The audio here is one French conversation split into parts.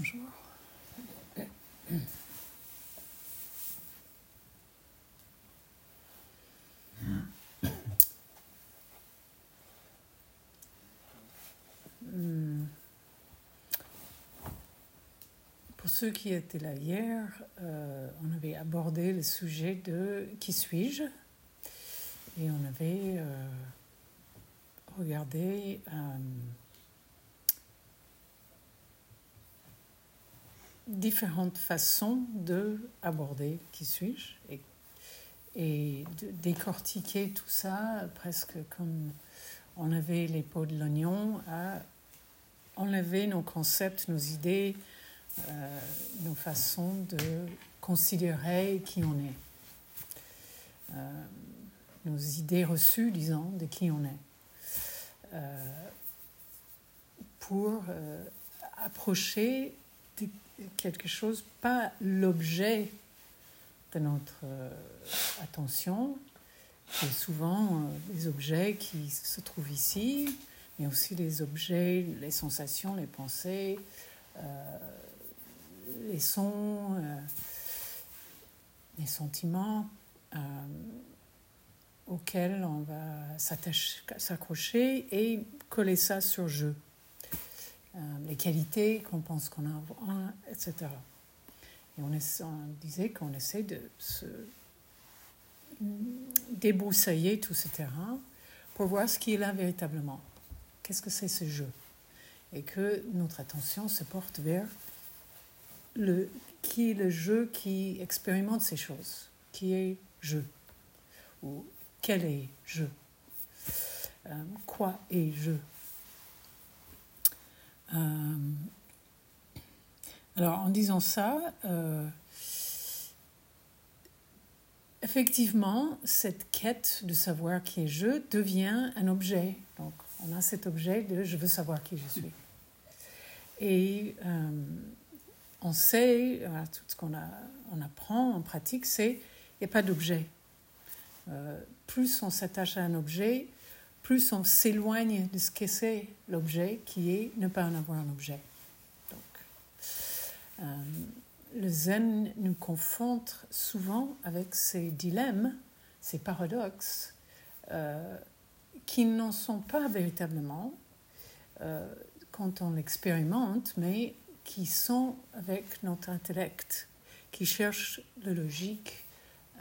Bonjour. Hmm. Pour ceux qui étaient là hier, euh, on avait abordé le sujet de qui suis-je? Et on avait euh, regardé euh, différentes façons de aborder qui suis-je et, et de décortiquer tout ça presque comme on avait les pots de l'oignon à enlever nos concepts, nos idées, euh, nos façons de considérer qui on est. Euh, nos idées reçues, disons, de qui on est. Euh, pour approcher quelque chose, pas l'objet de notre attention, et souvent les objets qui se trouvent ici, mais aussi les objets, les sensations, les pensées, les sons, euh, les sentiments euh, auxquels on va s'accrocher et coller ça sur jeu. Euh, les qualités qu'on pense qu'on a, etc. Et on, disait qu'on essaie de se débroussailler tout ce terrain pour voir ce qui est là véritablement. Qu'est-ce que c'est ce jeu? Et que notre attention se porte vers le, qui est le jeu qui expérimente ces choses. Qui est je Ou quel est je euh, Quoi est je euh, Alors en disant ça, euh, effectivement, cette quête de savoir qui est je devient un objet. Donc on a cet objet de je veux savoir qui je suis. Et on sait, tout ce qu'on on apprend en pratique, c'est qu'il n'y a pas d'objet. Euh, plus on s'attache à un objet, plus on s'éloigne de ce que c'est l'objet, qui est ne pas en avoir un objet. Donc, euh, le zen nous confronte souvent avec ces dilemmes, ces paradoxes, euh, qui n'en sont pas véritablement quand on l'expérimente, mais qui sont avec notre intellect, qui cherchent la logique,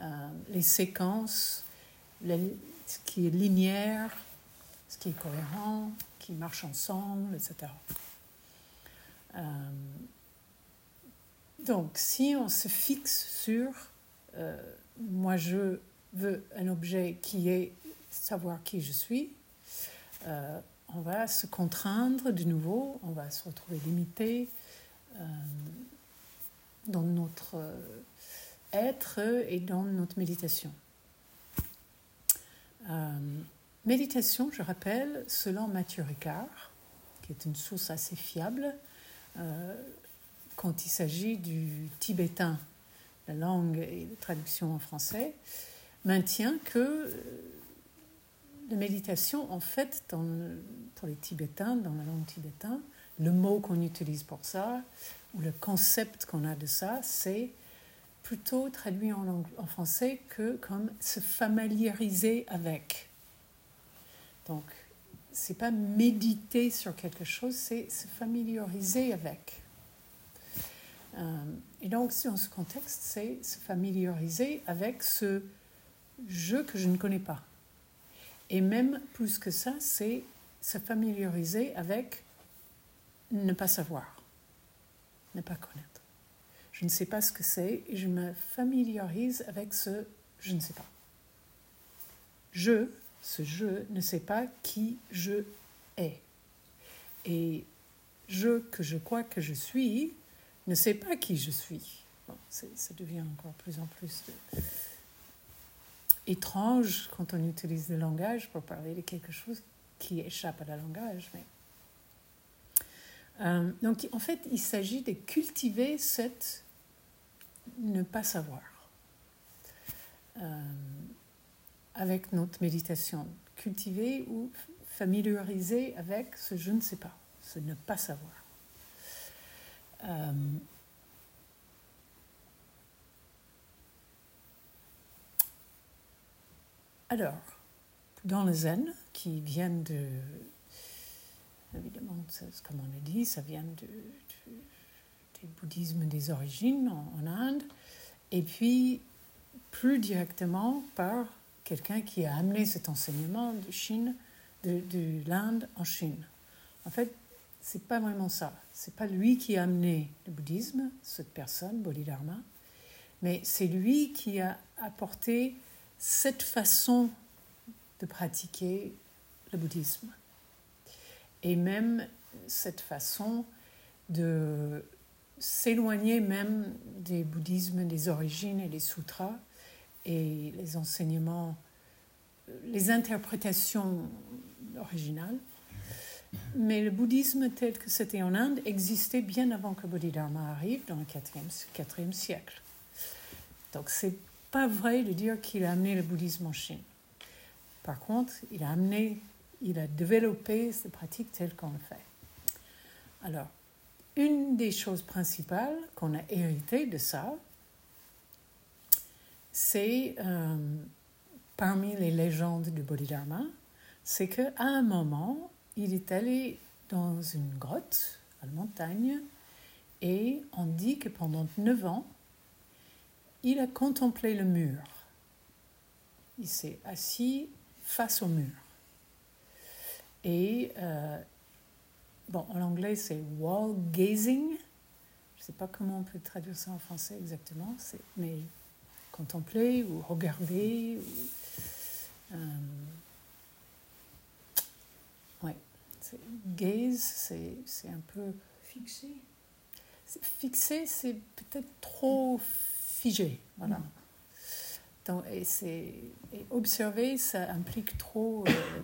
euh, les séquences, ce qui est linéaire, qui est cohérent, qui marche ensemble, etc. Euh, donc, si on se fixe sur euh, moi, je veux un objet qui est savoir qui je suis, on va se contraindre de nouveau, on va se retrouver limité, euh, dans notre euh, être et dans notre méditation. Euh, méditation, je rappelle, selon Mathieu Ricard, qui est une source assez fiable, quand il s'agit du tibétain, la langue et la traduction en français, maintient que la méditation, en fait, pour les Tibétains, dans la langue tibétaine, le mot qu'on utilise pour ça, ou le concept qu'on a de ça, c'est plutôt traduit en, français que comme se familiariser avec. Donc, c'est pas méditer sur quelque chose, c'est se familiariser avec. Euh, et donc, dans ce contexte, c'est se familiariser avec ce jeu que je ne connais pas. Et même plus que ça, c'est se familiariser avec ne pas savoir, ne pas connaître. Je ne sais pas ce que c'est et je me familiarise avec ce je ne sais pas. Je, ce je, ne sais pas qui je est. Et je que je crois que je suis ne sais pas qui je suis. ça devient encore plus en plus étrange quand on utilise le langage pour parler de quelque chose qui échappe à la langage. Mais euh, donc en fait, il s'agit de cultiver cette ne pas savoir euh, avec notre méditation. Cultiver ou familiariser avec ce je ne sais pas, ce ne pas savoir. Euh, alors, dans le zen, qui viennent de. Évidemment, comme on a dit, ça vient du bouddhisme des origines en, Inde, et puis plus directement par quelqu'un qui a amené cet enseignement de Chine, de, de l'Inde en Chine. En fait, c'est pas vraiment ça. C'est pas lui qui a amené le bouddhisme, cette personne, Bodhidharma, mais c'est lui qui a apporté cette façon de pratiquer le bouddhisme. Et même cette façon de s'éloigner même des bouddhismes, des origines et des sutras et les enseignements, les interprétations originales. Mais le bouddhisme tel que c'était en Inde existait bien avant que Bodhidharma arrive dans le 4e, siècle. Donc c'est pas vrai de dire qu'il a amené le bouddhisme en Chine. Par contre, il a amené, il a développé ces pratiques telles qu'on le fait. Alors, une des choses principales qu'on a héritées de ça, c'est euh, parmi les légendes du Bodhidharma, c'est qu'à un moment, il est allé dans une grotte à la montagne et on dit que pendant neuf ans, il a contemplé le mur. Il s'est assis face au mur. Et, euh, bon, en anglais, c'est wall gazing. Je ne sais pas comment on peut traduire ça en français exactement, mais contempler ou regarder. Ou, euh, ouais, gaze, c'est un peu. Fixé Fixé, c'est peut-être trop figé. Voilà. Mm et, observer, ça implique trop euh,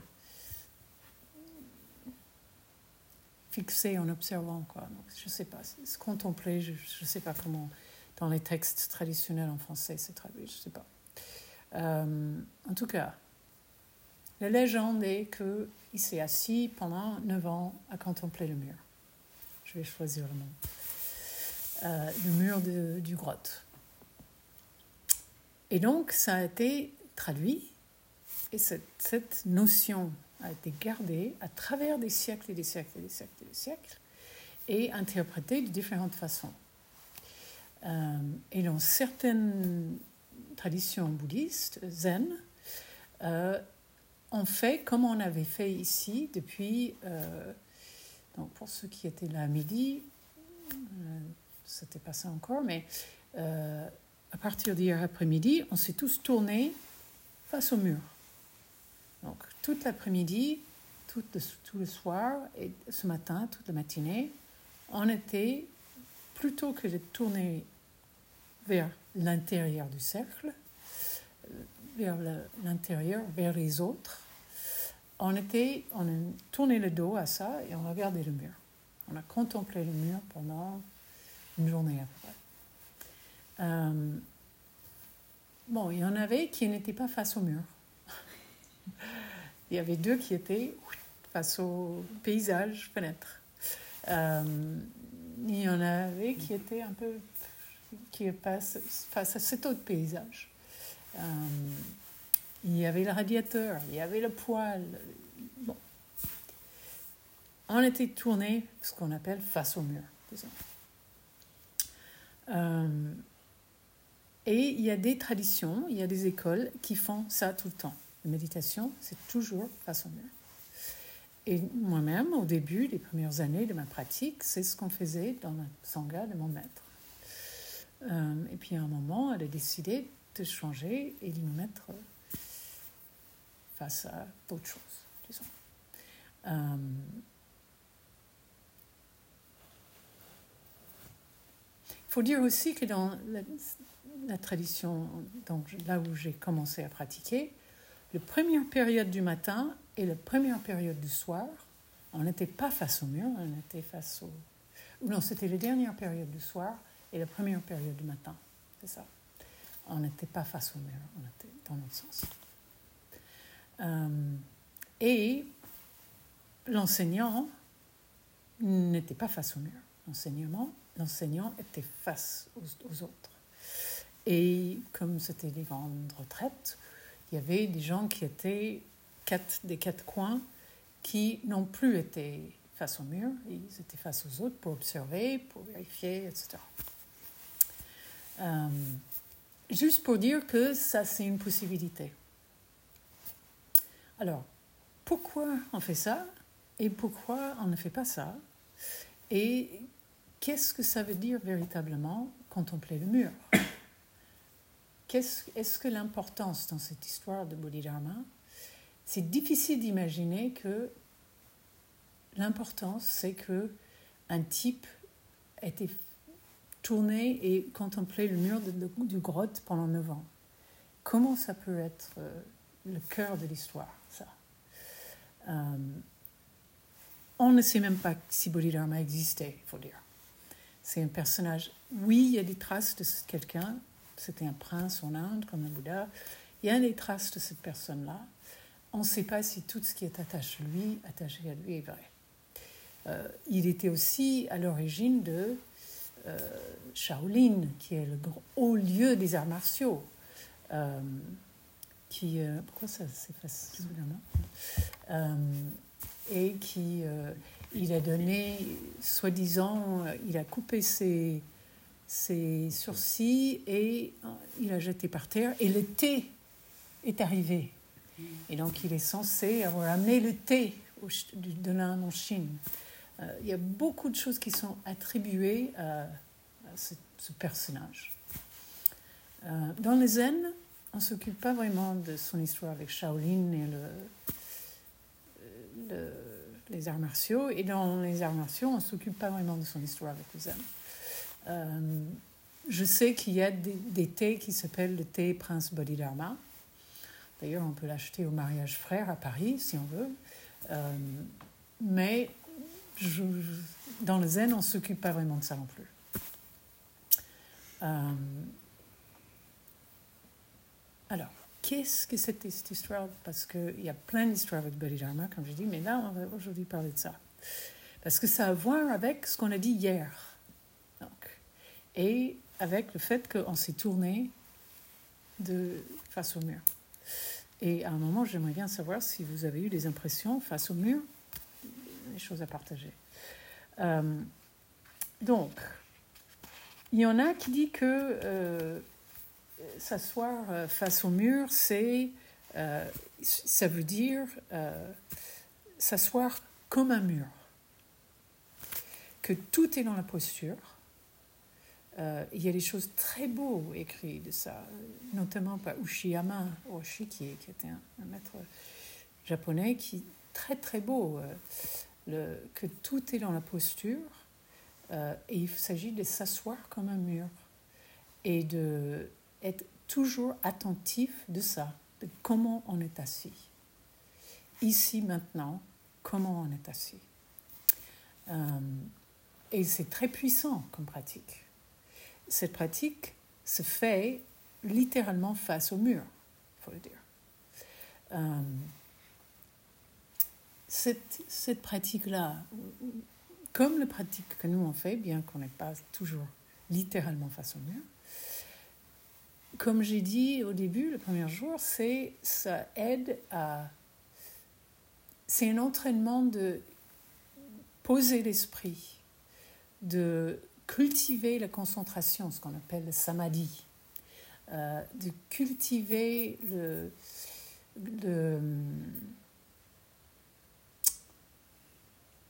fixer en observant. Quoi. Donc, je ne sais pas, se contempler, je ne sais pas comment, dans les textes traditionnels en français, c'est traduit, je ne sais pas. Euh, en tout cas, la légende est qu'il s'est assis pendant neuf ans à contempler le mur. Je vais choisir le nom. Euh, le mur de, du grotte. Et donc, ça a été traduit, et cette, cette, notion a été gardée à travers des siècles et des siècles et des siècles et des siècles, et interprétée de différentes façons. Euh, et dans certaines traditions bouddhistes, zen, euh, on fait comme on avait fait ici depuis, euh, donc pour ceux qui étaient là à midi, c'était pas ça encore, mais à partir d'hier après-midi, on s'est tous tournés face au mur. Donc, toute l'après-midi, tout le, tout le soir et ce matin, toute la matinée, on était, plutôt que de tourner vers l'intérieur du cercle, euh, vers l'intérieur, vers les autres, on, était, on a tourné le dos à ça et on regardait le mur. On a contemplé le mur pendant une journée après. Euh, bon, il y en avait qui n'étaient pas face au mur. il y avait deux qui étaient face au paysage, fenêtre. Euh, il y en avait qui étaient un peu qui passent face à cet autre paysage. Euh, il y avait le radiateur, il y avait le poêle. Bon. On était tourné, ce qu'on appelle face au mur. Euh, et il y a des traditions, il y a des écoles qui font ça tout le temps. La méditation, c'est toujours face au mur. Et moi-même, au début, les premières années de ma pratique, c'est ce qu'on faisait dans la sangha de mon maître. Euh, et puis à un moment, elle a décidé de changer et de nous mettre face à d'autres choses, disons. Euh, il faut dire aussi que dans la, la tradition, donc là où j'ai commencé à pratiquer, la première période du matin et la première période du soir, on n'était pas face au mur, on était face au... Non, c'était la dernière période du soir et la première période du matin, c'est ça. On n'était pas face au mur, on était dans l'autre sens. Euh, et l'enseignant n'était pas face au mur. L'enseignement l'enseignant était face aux, autres. Et comme c'était des grandes retraites, il y avait des gens qui étaient quatre, des quatre coins qui n'ont plus été face au mur, ils étaient face aux autres pour observer, pour vérifier, etc. Euh, juste pour dire que ça, c'est une possibilité. Alors, pourquoi on fait ça et pourquoi on ne fait pas ça Et qu'est-ce que ça veut dire véritablement contempler le mur? Est-ce que l'importance dans cette histoire de Bodhidharma, c'est difficile d'imaginer que l'importance, c'est que un type était tourné et contemplé le mur du grotte pendant neuf ans. Comment ça peut être euh, le cœur de l'histoire, ça? Euh, On ne sait même pas si Bodhidharma existait, il faut dire. C'est un personnage. Oui, il y a des traces de quelqu'un. C'était un prince en Inde, comme un Bouddha. Il y a des traces de cette personne-là. On ne sait pas si tout ce qui est attaché à lui, attaché à lui est vrai. Euh, il était aussi à l'origine de euh, Shaolin, qui est le haut lieu des arts martiaux. Euh, qui, pourquoi ça s'efface soudainement Et qui, il a donné, soi-disant, il a coupé ses, ses sourcils et il a jeté par terre. Et le thé est arrivé. Et donc il est censé avoir amené le thé de l'Inde en Chine. Euh, il y a beaucoup de choses qui sont attribuées à, ce, personnage. Euh, dans les Zen, on ne s'occupe pas vraiment de son histoire avec Shaolin et le, les arts martiaux. Et dans les arts martiaux, on ne s'occupe pas vraiment de son histoire avec les Zen. Euh, je sais qu'il y a des, thés qui s'appellent le thé Prince Bodhidharma. D'ailleurs, on peut l'acheter au mariage frère à Paris si on veut. mais dans le zen, on ne s'occupe pas vraiment de ça non plus. Euh, alors, qu'est-ce que c'est cette histoire Parce qu'il y a plein d'histoires avec Bodhidharma, comme je dis, mais là, on va aujourd'hui parler de ça. Parce que ça a à voir avec ce qu'on a dit hier. Donc, et avec le fait qu'on s'est tourné de, face au mur. Et à un moment, j'aimerais bien savoir si vous avez eu des impressions face au mur choses à partager. Euh, donc, il y en a qui dit que euh, s'asseoir euh, face au mur, c'est, ça veut dire s'asseoir comme un mur, que tout est dans la posture. il y a des choses très beaux écrites de ça, notamment par Ushiyama Oshi, qui, qui était un, un, maître japonais, qui très très beau que tout est dans la posture euh, et il s'agit de s'asseoir comme un mur et de être toujours attentif de ça, de comment on est assis. Ici, maintenant, comment on est assis. Euh, et c'est très puissant comme pratique. Cette pratique se fait littéralement face au mur, il faut le dire. Euh, cette, cette pratique-là, comme la pratique que nous on fait, bien qu'on n'est pas toujours littéralement mur, comme j'ai dit au début, le premier jour, c'est ça aide à. C'est un entraînement de poser l'esprit, de cultiver la concentration, ce qu'on appelle le samadhi, euh, de cultiver le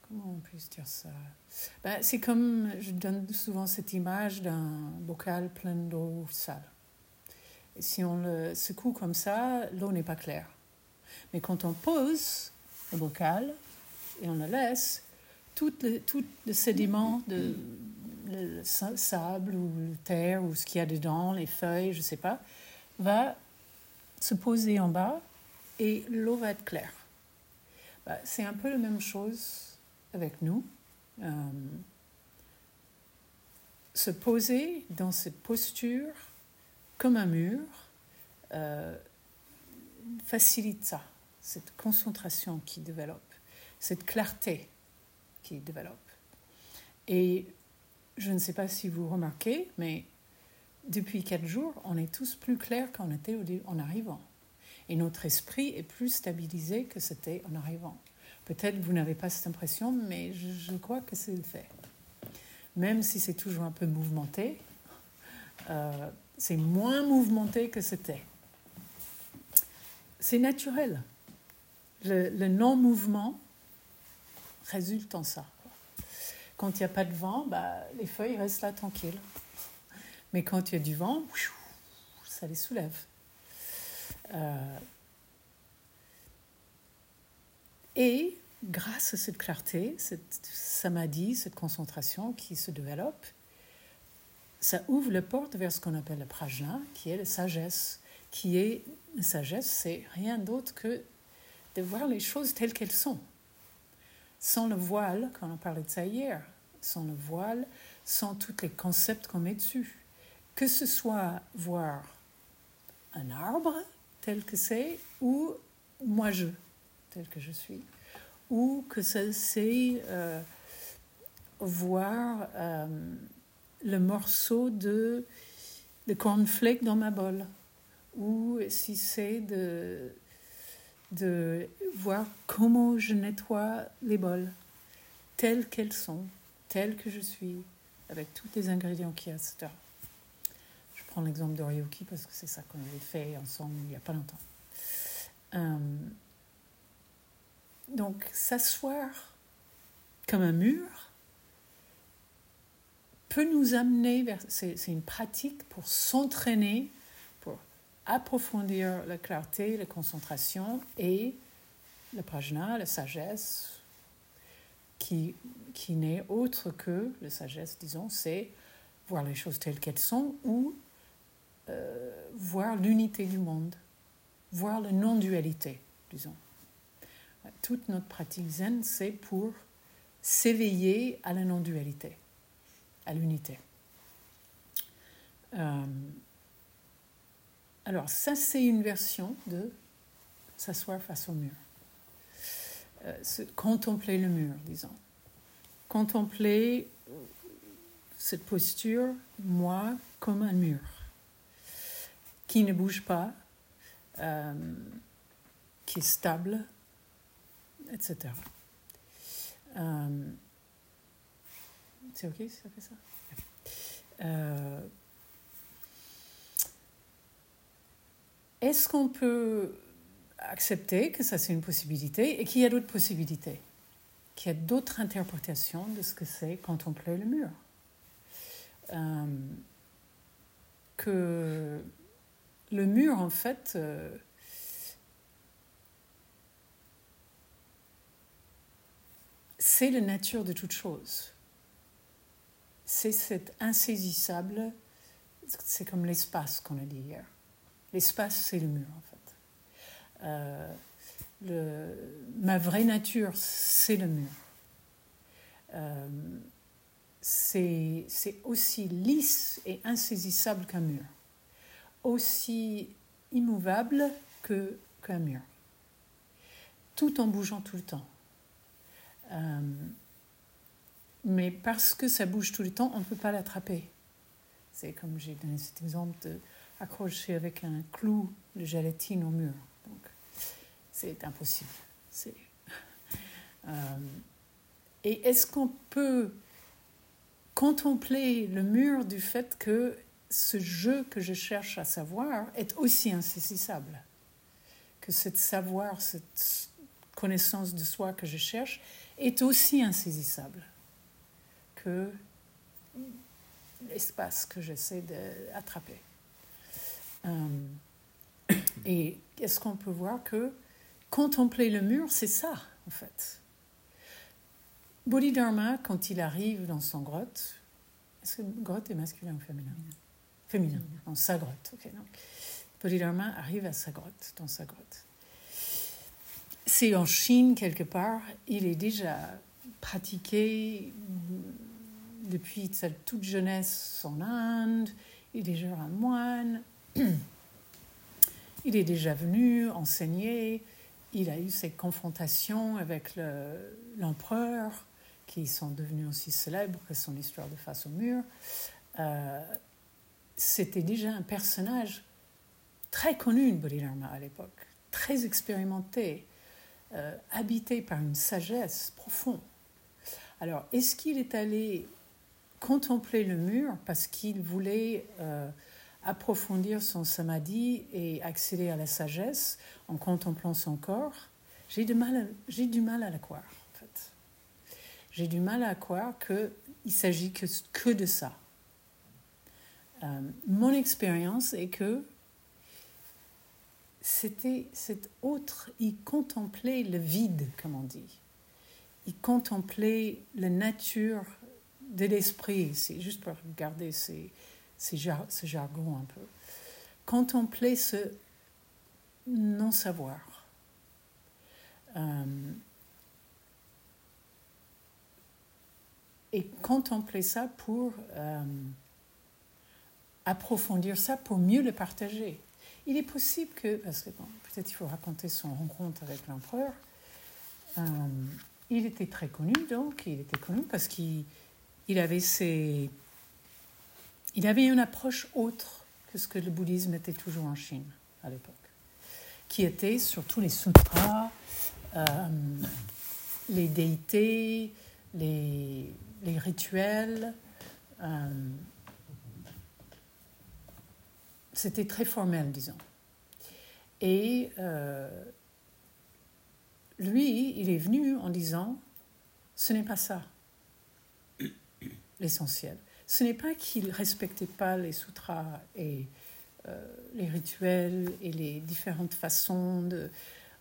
Comment on peut dire ça? Ben, C'est comme, je donne souvent cette image d'un bocal plein d'eau sale. Si on le secoue comme ça, l'eau n'est pas claire. Mais quand on pose le bocal et on le laisse, tout le, tout le sédiment, de, le sable ou la terre ou ce qu'il y a dedans, les feuilles, je ne sais pas, va se poser en bas et l'eau va être claire. Ben, c'est un peu la même chose avec nous, euh, se poser dans cette posture comme un mur euh, facilite ça, cette concentration qui développe, cette clarté qui développe. Et je ne sais pas si vous remarquez, mais depuis quatre jours, on est tous plus clairs qu'on était en arrivant. Et notre esprit est plus stabilisé que c'était en arrivant. Peut-être vous n'avez pas cette impression, mais je, crois que c'est le fait. Même si c'est toujours un peu mouvementé, euh, c'est moins mouvementé que c'était. C'est naturel. Le, non-mouvement résulte en ça. Quand il n'y a pas de vent, bah, les feuilles restent là tranquilles. Mais quand il y a du vent, ça les soulève. Euh, et grâce à cette clarté, cette samadhi, cette concentration qui se développe, ça ouvre la porte vers ce qu'on appelle le prajna, qui est la sagesse. Qui est la sagesse, c'est rien d'autre que de voir les choses telles qu'elles sont, sans le voile, quand on parlait de ça hier, sans le voile, sans tous les concepts qu'on met dessus. Que ce soit voir un arbre tel que c'est, ou moi-je tel que je suis, ou que c'est euh, voir euh, le morceau de, de cornflake dans ma bolle, ou si c'est de de voir comment je nettoie les bols, telles qu'elles sont, telles que je suis, avec tous les ingrédients qu'il y a, etc. Je prends l'exemple de Ryoki parce que c'est ça qu'on avait fait ensemble il n'y a pas longtemps. Euh, donc, s'asseoir comme un mur peut nous amener vers. C'est une pratique pour s'entraîner approfondir la clarté, la concentration et le prajna, la sagesse, qui, qui n'est autre que, la sagesse, disons, c'est voir les choses telles qu'elles sont ou euh, voir l'unité du monde, voir la non-dualité, disons. Toute notre pratique zen, c'est pour s'éveiller à la non-dualité, à l'unité. Euh, alors, ça, c'est une version de s'asseoir face au mur. Euh, contempler le mur, disons. Contempler cette posture, moi, comme un mur, qui ne bouge pas, euh, qui est stable, etc. c'est OK si ça fait ça? Est-ce qu'on peut accepter que ça c'est une possibilité et qu'il y a d'autres possibilités, qu'il y a d'autres interprétations de ce que c'est contempler le mur? Euh, Que le mur, en fait, c'est la nature de toute chose. C'est cet insaisissable, c'est comme l'espace qu'on a dit hier. L'espace, c'est le mur, en fait. Euh, ma vraie nature, c'est le mur. Euh, c'est aussi lisse et insaisissable qu'un mur, aussi immouvable qu'un mur, tout en bougeant tout le temps. Euh, mais parce que ça bouge tout le temps, on ne peut pas l'attraper. C'est comme j'ai donné cet exemple de accroché avec un clou de gélatine au mur. Donc, c'est impossible. Euh, et est-ce qu'on peut contempler le mur du fait que ce jeu que je cherche à savoir est aussi insaisissable? Que cette savoir, cette connaissance de soi que je cherche est aussi insaisissable que l'espace que j'essaie d'attraper. Euh, et est-ce qu'on peut voir que contempler le mur, c'est ça, en fait? Bodhidharma, quand il arrive dans son grotte, est-ce que grotte est masculin ou féminin? Féminin, dans sa grotte. ok. Bodhidharma arrive à sa grotte, dans sa grotte. C'est en Chine, quelque part, il est déjà pratiqué depuis sa toute jeunesse en Inde, il est déjà un moine, il est déjà venu enseigner, il a eu ses confrontations avec l'empereur qui sont devenus aussi célèbres, que son histoire de face au mur, euh, c'était déjà un personnage très connu Bodhidharma à l'époque, très expérimenté, euh, habité par une sagesse profonde. Alors, est-ce qu'il est allé contempler le mur parce qu'il voulait euh, approfondir son samadhi et accéder à la sagesse en contemplant son corps? J'ai du mal, à la croire, en fait. J'ai du mal à croire qu'il s'agit que, que de ça. Euh, mon expérience est que c'était cet autre, il contemplait le vide, comme on dit. Il contemplait la nature de l'esprit, c'est juste pour regarder ce jargon un peu. Contempler ce non-savoir. Euh, et contempler ça pour euh, approfondir ça, pour mieux le partager. Il est possible que, parce que peut-être il faut raconter son rencontre avec l'empereur, euh, il était très connu, donc il était connu parce qu'il il avait ses, il avait une approche autre que ce que le bouddhisme était toujours en Chine à l'époque, qui était surtout les sutras, euh, les déités, les, les rituels. Euh, c'était très formel, disons. Et euh, lui, il est venu en disant, ce n'est pas ça l'essentiel. Ce n'est pas qu'il ne respectait pas les sutras et euh, les rituels et les différentes façons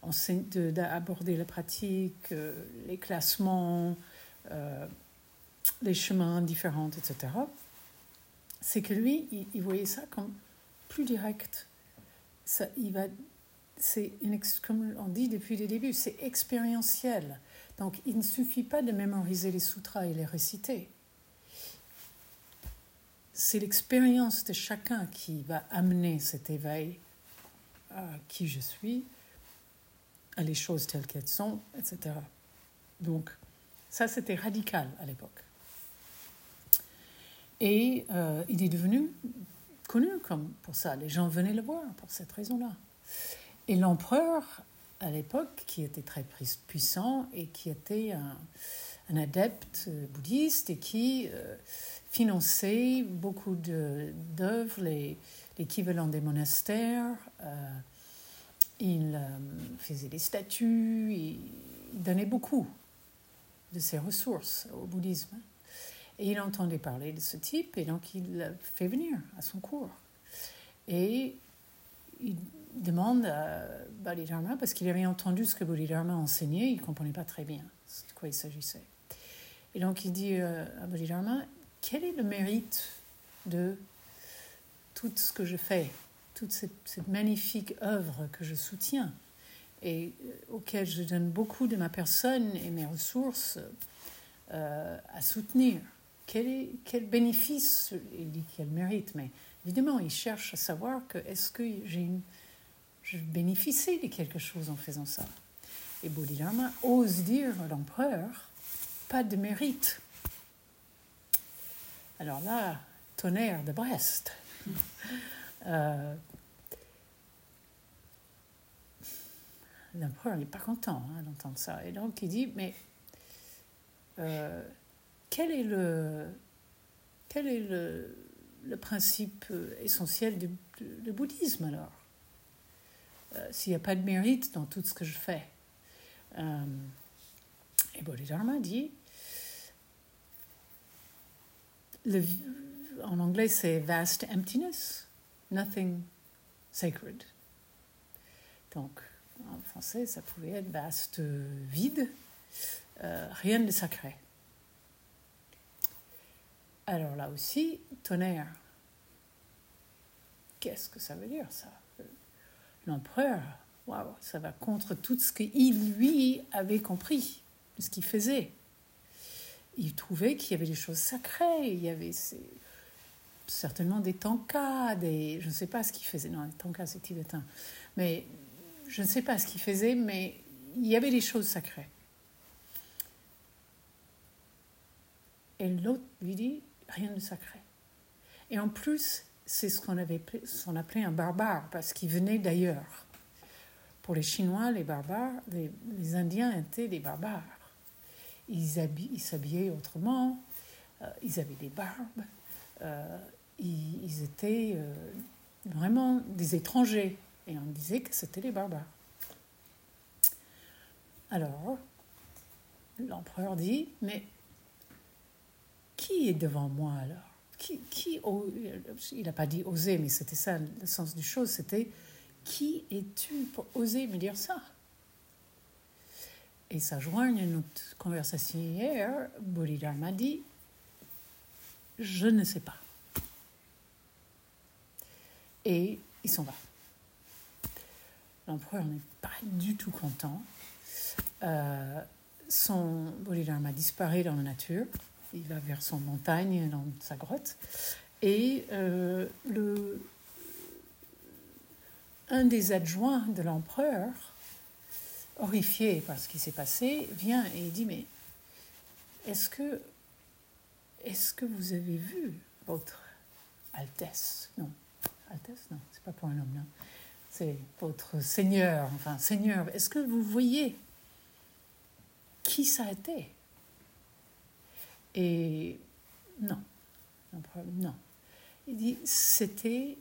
d'aborder la pratique, euh, les classements, les chemins différents, etc. C'est que lui, il voyait ça comme plus direct. Ça, il va, c'est comme on dit depuis le début, c'est expérientiel. Donc il ne suffit pas de mémoriser les sutras et les réciter. C'est l'expérience de chacun qui va amener cet éveil à qui je suis, à les choses telles qu'elles sont, etc. Donc ça, c'était radical à l'époque. Et euh, il est devenu connu comme pour ça. Les gens venaient le voir pour cette raison-là. Et l'empereur, à l'époque, qui était très puissant et qui était un, adepte bouddhiste et qui euh, finançait beaucoup d'œuvres, l'équivalent des monastères. Euh, il euh, faisait des statues, il donnait beaucoup de ses ressources au bouddhisme. Et il entendait parler de ce type, et donc il l'a fait venir à son cours. Et il demande à Bodhidharma, parce qu'il avait entendu ce que Bodhidharma enseignait, il ne comprenait pas très bien de quoi il s'agissait. Et donc il dit euh, à Bodhidharma, quel est le mérite de tout ce que je fais, toute cette, magnifique œuvre que je soutiens et euh, auquel je donne beaucoup de ma personne et mes ressources euh, à soutenir? Quel, quel bénéfice, il dit quel mérite, mais évidemment, il cherche à savoir que est-ce que j'ai je bénéficie de quelque chose en faisant ça. Et Bodhidharma ose dire à l'empereur, pas de mérite. Alors là, tonnerre de Brest. Euh, l'empereur n'est pas content hein, d'entendre ça. Et donc il dit, mais euh, quel est le, quel est le, principe essentiel du, bouddhisme alors? Euh, S'il n'y a pas de mérite dans tout ce que je fais. Euh, et Bodhidharma dit, le, en anglais c'est vast emptiness, nothing sacred. Donc en français ça pouvait être vaste vide, euh, rien de sacré. Alors là aussi, tonnerre. Qu'est-ce que ça veut dire ça? L'empereur, waouh, ça va contre tout ce qu'il, lui, avait compris ce qu'il faisait. Il trouvait qu'il y avait des choses sacrées, il y avait certainement des tankas, des, je ne sais pas ce qu'il faisait, non, les tankas c'est tibétain, mais je ne sais pas ce qu'il faisait, mais il y avait des choses sacrées. Et l'autre lui dit rien de sacré. Et en plus, c'est ce qu'on appelait un barbare, parce qu'il venait d'ailleurs. Pour les Chinois, les barbares, les, Indiens étaient des barbares. Ils s'habillaient autrement, euh, ils avaient des barbes, euh, ils, étaient euh, vraiment des étrangers. Et on disait que c'était les barbares. Alors, l'empereur dit, mais qui est devant moi alors? Qui, qui, Il n'a pas dit oser, mais c'était ça le sens du chose, c'était qui es-tu pour oser me dire ça? Et ça joigne notre conversation hier, Bodhidharma dit, je ne sais pas. Et il s'en va. L'empereur n'est pas du tout content. Euh, son Bodhidharma disparaît dans la nature. Il va vers son montagne, dans sa grotte. Et euh, un des adjoints de l'empereur, horrifié par ce qui s'est passé, vient et dit Mais est-ce que, est-ce que vous avez vu votre Altesse? Non. Altesse? Non, c'est pas pour un homme, non. C'est votre Seigneur, enfin Seigneur. Est-ce que vous voyez qui ça a été Et non. Non. Il dit c'était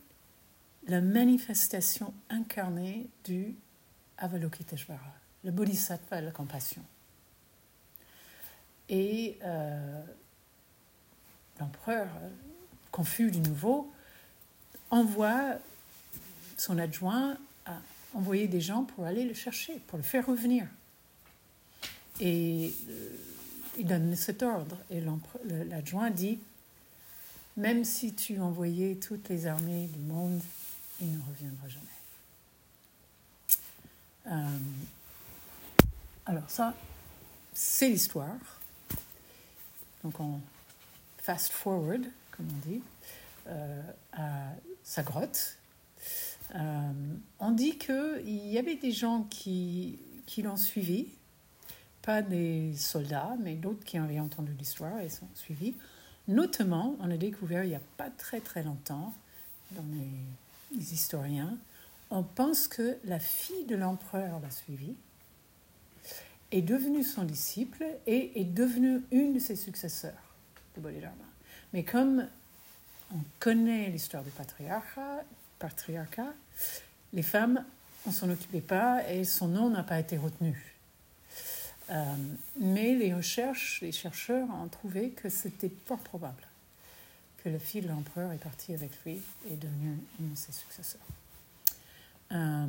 la manifestation incarnée du Avalokiteshvara, le Bodhisattva de la compassion. Et euh, l'empereur, confus du nouveau, envoie son adjoint à envoyer des gens pour aller le chercher, pour le faire revenir. Et euh, il donne cet ordre. Et l'adjoint dit, même si tu envoyais toutes les armées du monde, il ne reviendra jamais. Euh, alors ça, c'est l'histoire. Donc on fast forward, comme on dit, euh, à sa grotte. Euh, on dit qu'il y avait des gens qui, qui l'ont suivi, pas des soldats, mais d'autres qui avaient entendu l'histoire et sont suivis. Notamment, on a découvert il n'y a pas très très longtemps, dans les historiens, on pense que la fille de l'empereur l'a suivi, est devenue son disciple et est devenue une de ses successeurs de Bodhidharma. Mais comme on connaît l'histoire du patriarcat, patriarcat, les femmes, on s'en occupait pas et son nom n'a pas été retenu. Euh, mais les recherches, les chercheurs ont trouvé que c'était fort probable que le fils de l'empereur est parti avec lui et est devenu un de ses successeurs. Euh,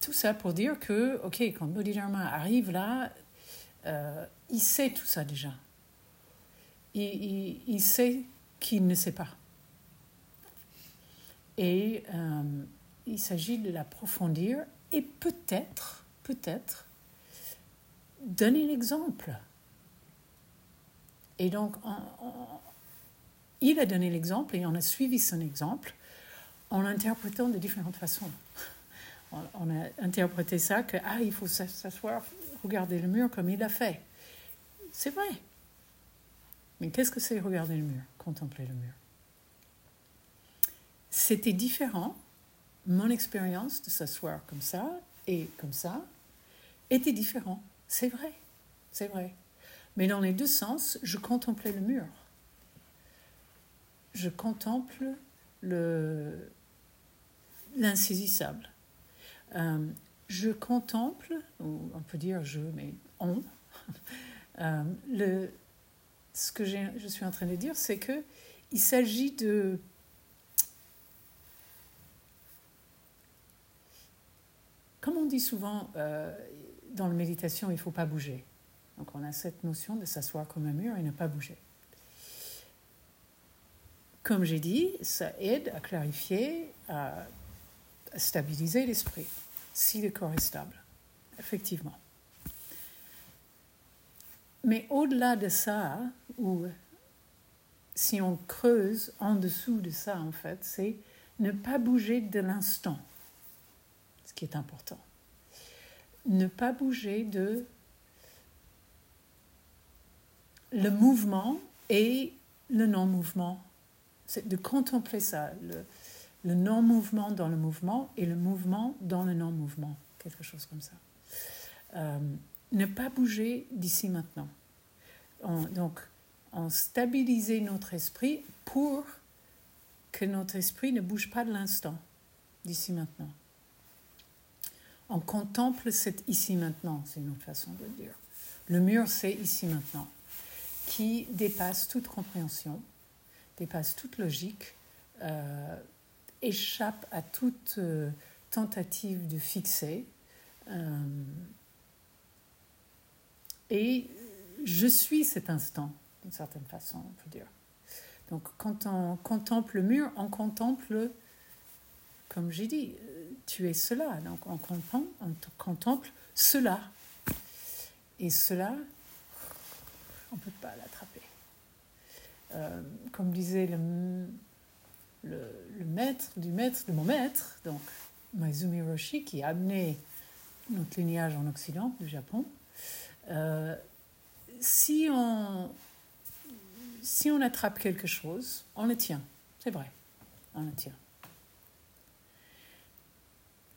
tout ça pour dire que, ok, quand Bodhidharma arrive là, euh, il sait tout ça déjà. Il, il, sait qu'il ne sait pas. Et il s'agit de l'approfondir et peut-être, peut-être, donner l'exemple et donc, il a donné l'exemple et on a suivi son exemple en l'interprétant de différentes façons. On, a interprété ça que, ah, il faut s'asseoir, regarder le mur comme il l'a fait. C'est vrai. Mais qu'est-ce que c'est regarder le mur, contempler le mur? C'était différent. Mon expérience de s'asseoir comme ça et comme ça était différent. C'est vrai. C'est vrai. Mais dans les deux sens, je contemplais le mur. Je contemple le, l'insaisissable. Euh, je contemple, ou on peut dire je, mais on, euh, le, ce que je suis en train de dire, c'est que il s'agit de comme on dit souvent euh, dans la méditation, il ne faut pas bouger. Donc on a cette notion de s'asseoir comme un mur et ne pas bouger. Comme j'ai dit, ça aide à clarifier, à, stabiliser l'esprit, si le corps est stable, effectivement. Mais au-delà de ça, ou si on creuse en dessous de ça, en fait, c'est ne pas bouger de l'instant, ce qui est important. Ne pas bouger de le mouvement et le non-mouvement. C'est de contempler ça, le, non-mouvement dans le mouvement et le mouvement dans le non-mouvement, quelque chose comme ça. Euh, ne pas bouger d'ici maintenant. donc, en stabiliser notre esprit pour que notre esprit ne bouge pas de l'instant, d'ici maintenant. On contemple cet ici maintenant, c'est une autre façon de dire. Le mur, c'est ici maintenant, qui dépasse toute compréhension, dépasse toute logique, euh, échappe à toute euh, tentative de fixer. Euh, et je suis cet instant, d'une certaine façon, on peut dire. Donc quand on contemple le mur, on contemple, comme j'ai dit, tu es cela. Donc on contemple, on contemple cela. Et cela, on ne peut pas l'attraper. Euh, comme disait le, le, maître du maître de mon maître, donc Maizumi Roshi, qui a amené notre lignage en Occident, du Japon, euh, si, on, si on attrape quelque chose, on le tient. C'est vrai, on le tient.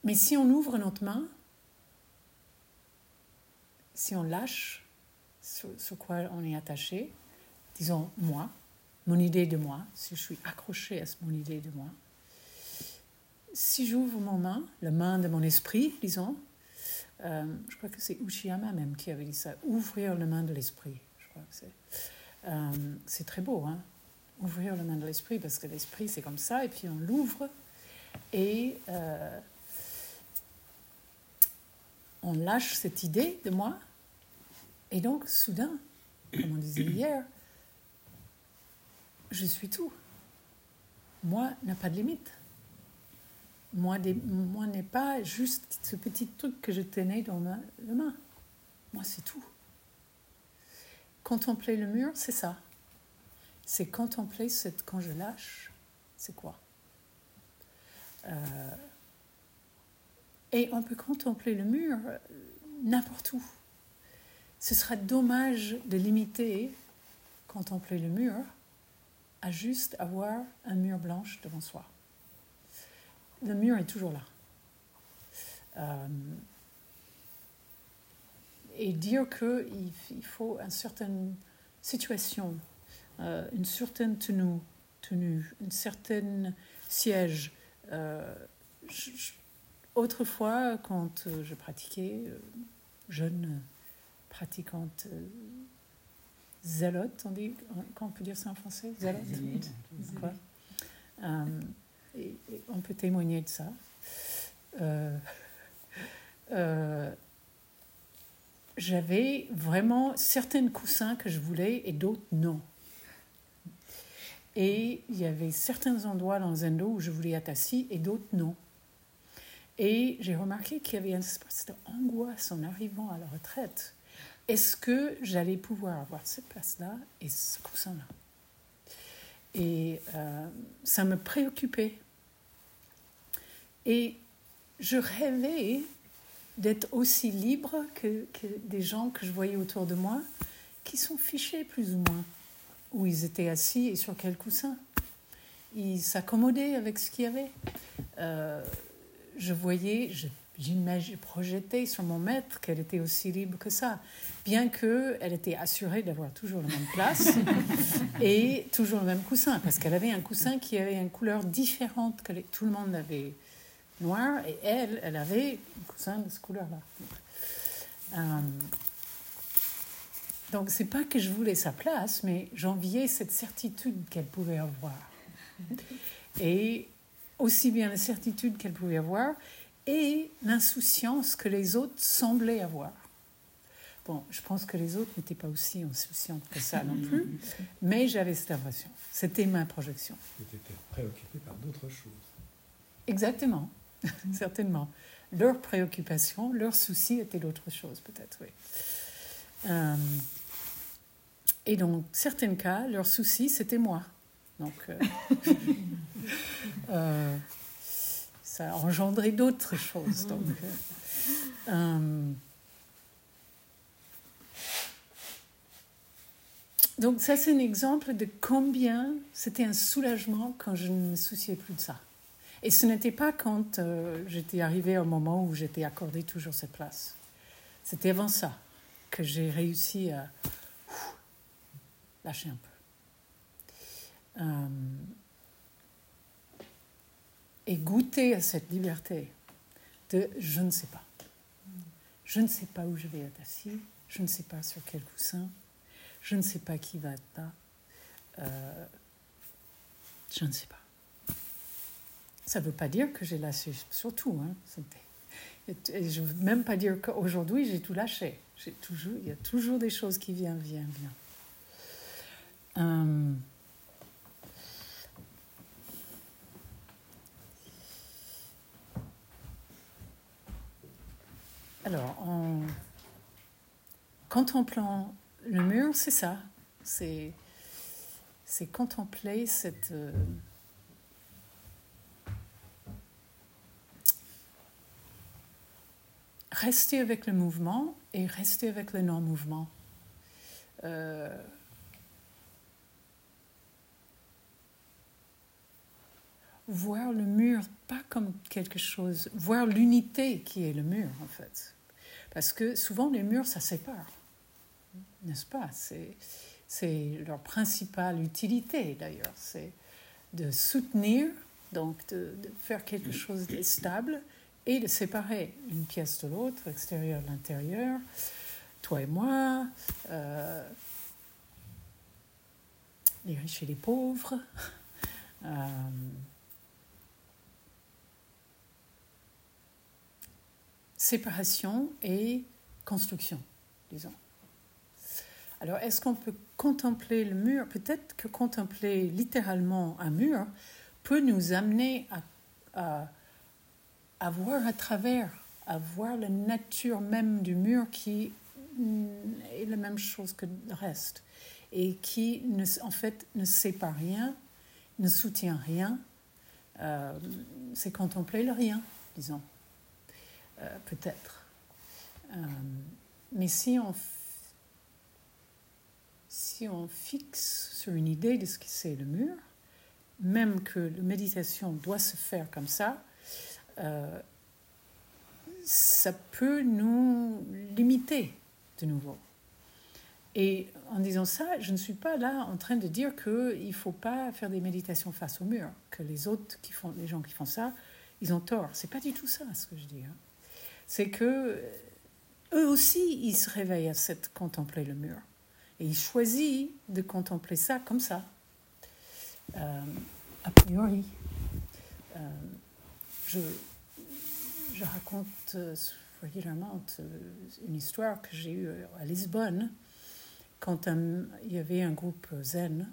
Mais si on ouvre notre main, si on lâche sur, quoi on est attaché, disons moi, mon idée de moi, si je suis accroché à mon idée de moi, si j'ouvre mon main, la main de mon esprit, disons, euh, je crois que c'est Uchiyama même qui avait dit ça, ouvrir la main de l'esprit. Je crois que c'est, euh, c'est très beau, hein, ouvrir la main de l'esprit, parce que l'esprit c'est comme ça, et puis on l'ouvre et euh, on lâche cette idée de moi et donc, soudain, comme on disait hier, je suis tout. Moi n'a pas de limite. Moi, n'est pas juste ce petit truc que je tenais dans ma main. Moi, c'est tout. Contempler le mur, c'est ça. C'est contempler cette, quand je lâche, c'est quoi? Euh, Et on peut contempler le mur euh, n'importe où ce serait dommage de limiter, contempler le mur, à juste avoir un mur blanche devant soi. Le mur est toujours là. Euh, et dire qu'il il faut une certaine situation, euh, une certaine tenue, tenue une certaine siège. Autrefois, quand je pratiquais, jeune pratiquante euh, zélote, on dit, comment on peut dire ça en français Zélote Quoi euh, et, on peut témoigner de ça. Euh, j'avais vraiment certains coussins que je voulais et d'autres non. Et il y avait certains endroits dans Zendo où je voulais être assis et d'autres non. Et j'ai remarqué qu'il y avait une espèce d'angoisse en arrivant à la retraite est-ce que j'allais pouvoir avoir cette place-là et ce coussin-là? Et euh, ça me préoccupait. Et je rêvais d'être aussi libre que, des gens que je voyais autour de moi qui sont fichés plus ou moins, où ils étaient assis et sur quel coussin. Ils s'accommodaient avec ce qu'il y avait. Euh, je voyais, J'imagine, projeté sur mon maître qu'elle était aussi libre que ça, bien qu'elle était assurée d'avoir toujours la même place et toujours le même coussin, parce qu'elle avait un coussin qui avait une couleur différente que tout le monde avait noir, et elle, elle avait un coussin de cette couleur-là. Euh, donc c'est pas que je voulais sa place, mais j'enviais cette certitude qu'elle pouvait avoir. Et aussi bien la certitude qu'elle pouvait avoir, et l'insouciance que les autres semblaient avoir. Bon, je pense que les autres n'étaient pas aussi insouciantes que ça non plus, mais j'avais cette impression. C'était ma projection. Tu étais préoccupé par d'autres choses. Exactement, certainement. Leur préoccupation, leur souci était d'autre chose, peut-être, oui. Euh, et dans certains cas, leur souci, c'était moi. Donc, euh, euh, ça a engendré d'autres choses. Donc, euh, euh, donc ça, c'est un exemple de combien c'était un soulagement quand je ne me souciais plus de ça. Et ce n'était pas quand j'étais arrivée au moment où j'étais accordée toujours cette place. C'était avant ça que j'ai réussi à lâcher un peu. Et goûter à cette liberté de je ne sais pas. Je ne sais pas où je vais être assis, je ne sais pas sur quel coussin, je ne sais pas qui va être là. Euh, je ne sais pas. Ça ne veut pas dire que j'ai lâché sur tout. Hein. Et je ne veux même pas dire qu'aujourd'hui j'ai tout lâché. J'ai toujours, il y a toujours des choses qui viennent, viennent, viennent. Euh, alors, en contemplant le mur, c'est ça. C'est, contempler cette. Euh, rester avec le mouvement et rester avec le non-mouvement. Euh, voir le mur pas comme quelque chose, voir l'unité qui est le mur en fait. Parce que souvent les murs, ça sépare, n'est-ce pas? C'est leur principale utilité d'ailleurs, c'est de soutenir, donc de, faire quelque chose de stable et de séparer une pièce de l'autre, extérieur l'intérieur, toi et moi, euh, les riches et les pauvres. Euh, séparation et construction, disons. Alors, est-ce qu'on peut contempler le mur? Peut-être que contempler littéralement un mur peut nous amener à, à, voir à travers, à voir la nature même du mur qui est la même chose que le reste et qui, en fait, ne pas rien, ne soutient rien. Euh, c'est contempler le rien, disons. Euh, peut-être. Euh, mais si on, si on fixe sur une idée de ce que c'est le mur, même que la méditation doit se faire comme ça, euh, ça peut nous limiter de nouveau. Et en disant ça, je ne suis pas là en train de dire qu'il ne faut pas faire des méditations face au mur, que les autres qui font, les gens qui font ça, ils ont tort. C'est pas du tout ça ce que je dis. Hein c'est que eux aussi, ils se réveillent à cette contempler le mur. Et ils choisissent de contempler ça comme ça. Euh, a priori, euh, je, je, raconte euh, régulièrement une histoire que j'ai eue à Lisbonne quand il y avait un groupe zen,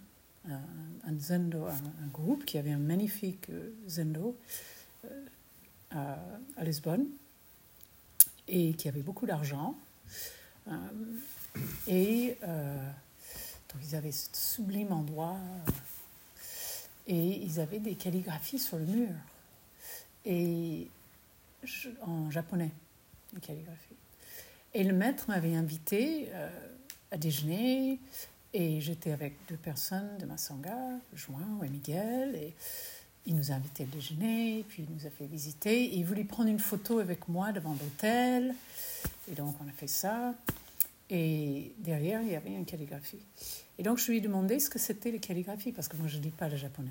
un, zendo, un, groupe qui avait un magnifique zendo à Lisbonne et qui avait beaucoup d'argent. Euh, et euh, donc ils avaient ce sublime endroit euh, et ils avaient des calligraphies sur le mur et en japonais, des calligraphies. Et le maître m'avait invité à déjeuner et j'étais avec deux personnes de ma sangha, Join et Miguel, il nous a invités à déjeuner, puis il nous a fait visiter. Il voulait prendre une photo avec moi devant l'hôtel. Et donc, on a fait ça. Et derrière, il y avait une calligraphie. Et donc, je lui ai demandé ce que c'était les calligraphies, parce que moi, je ne dis pas le japonais.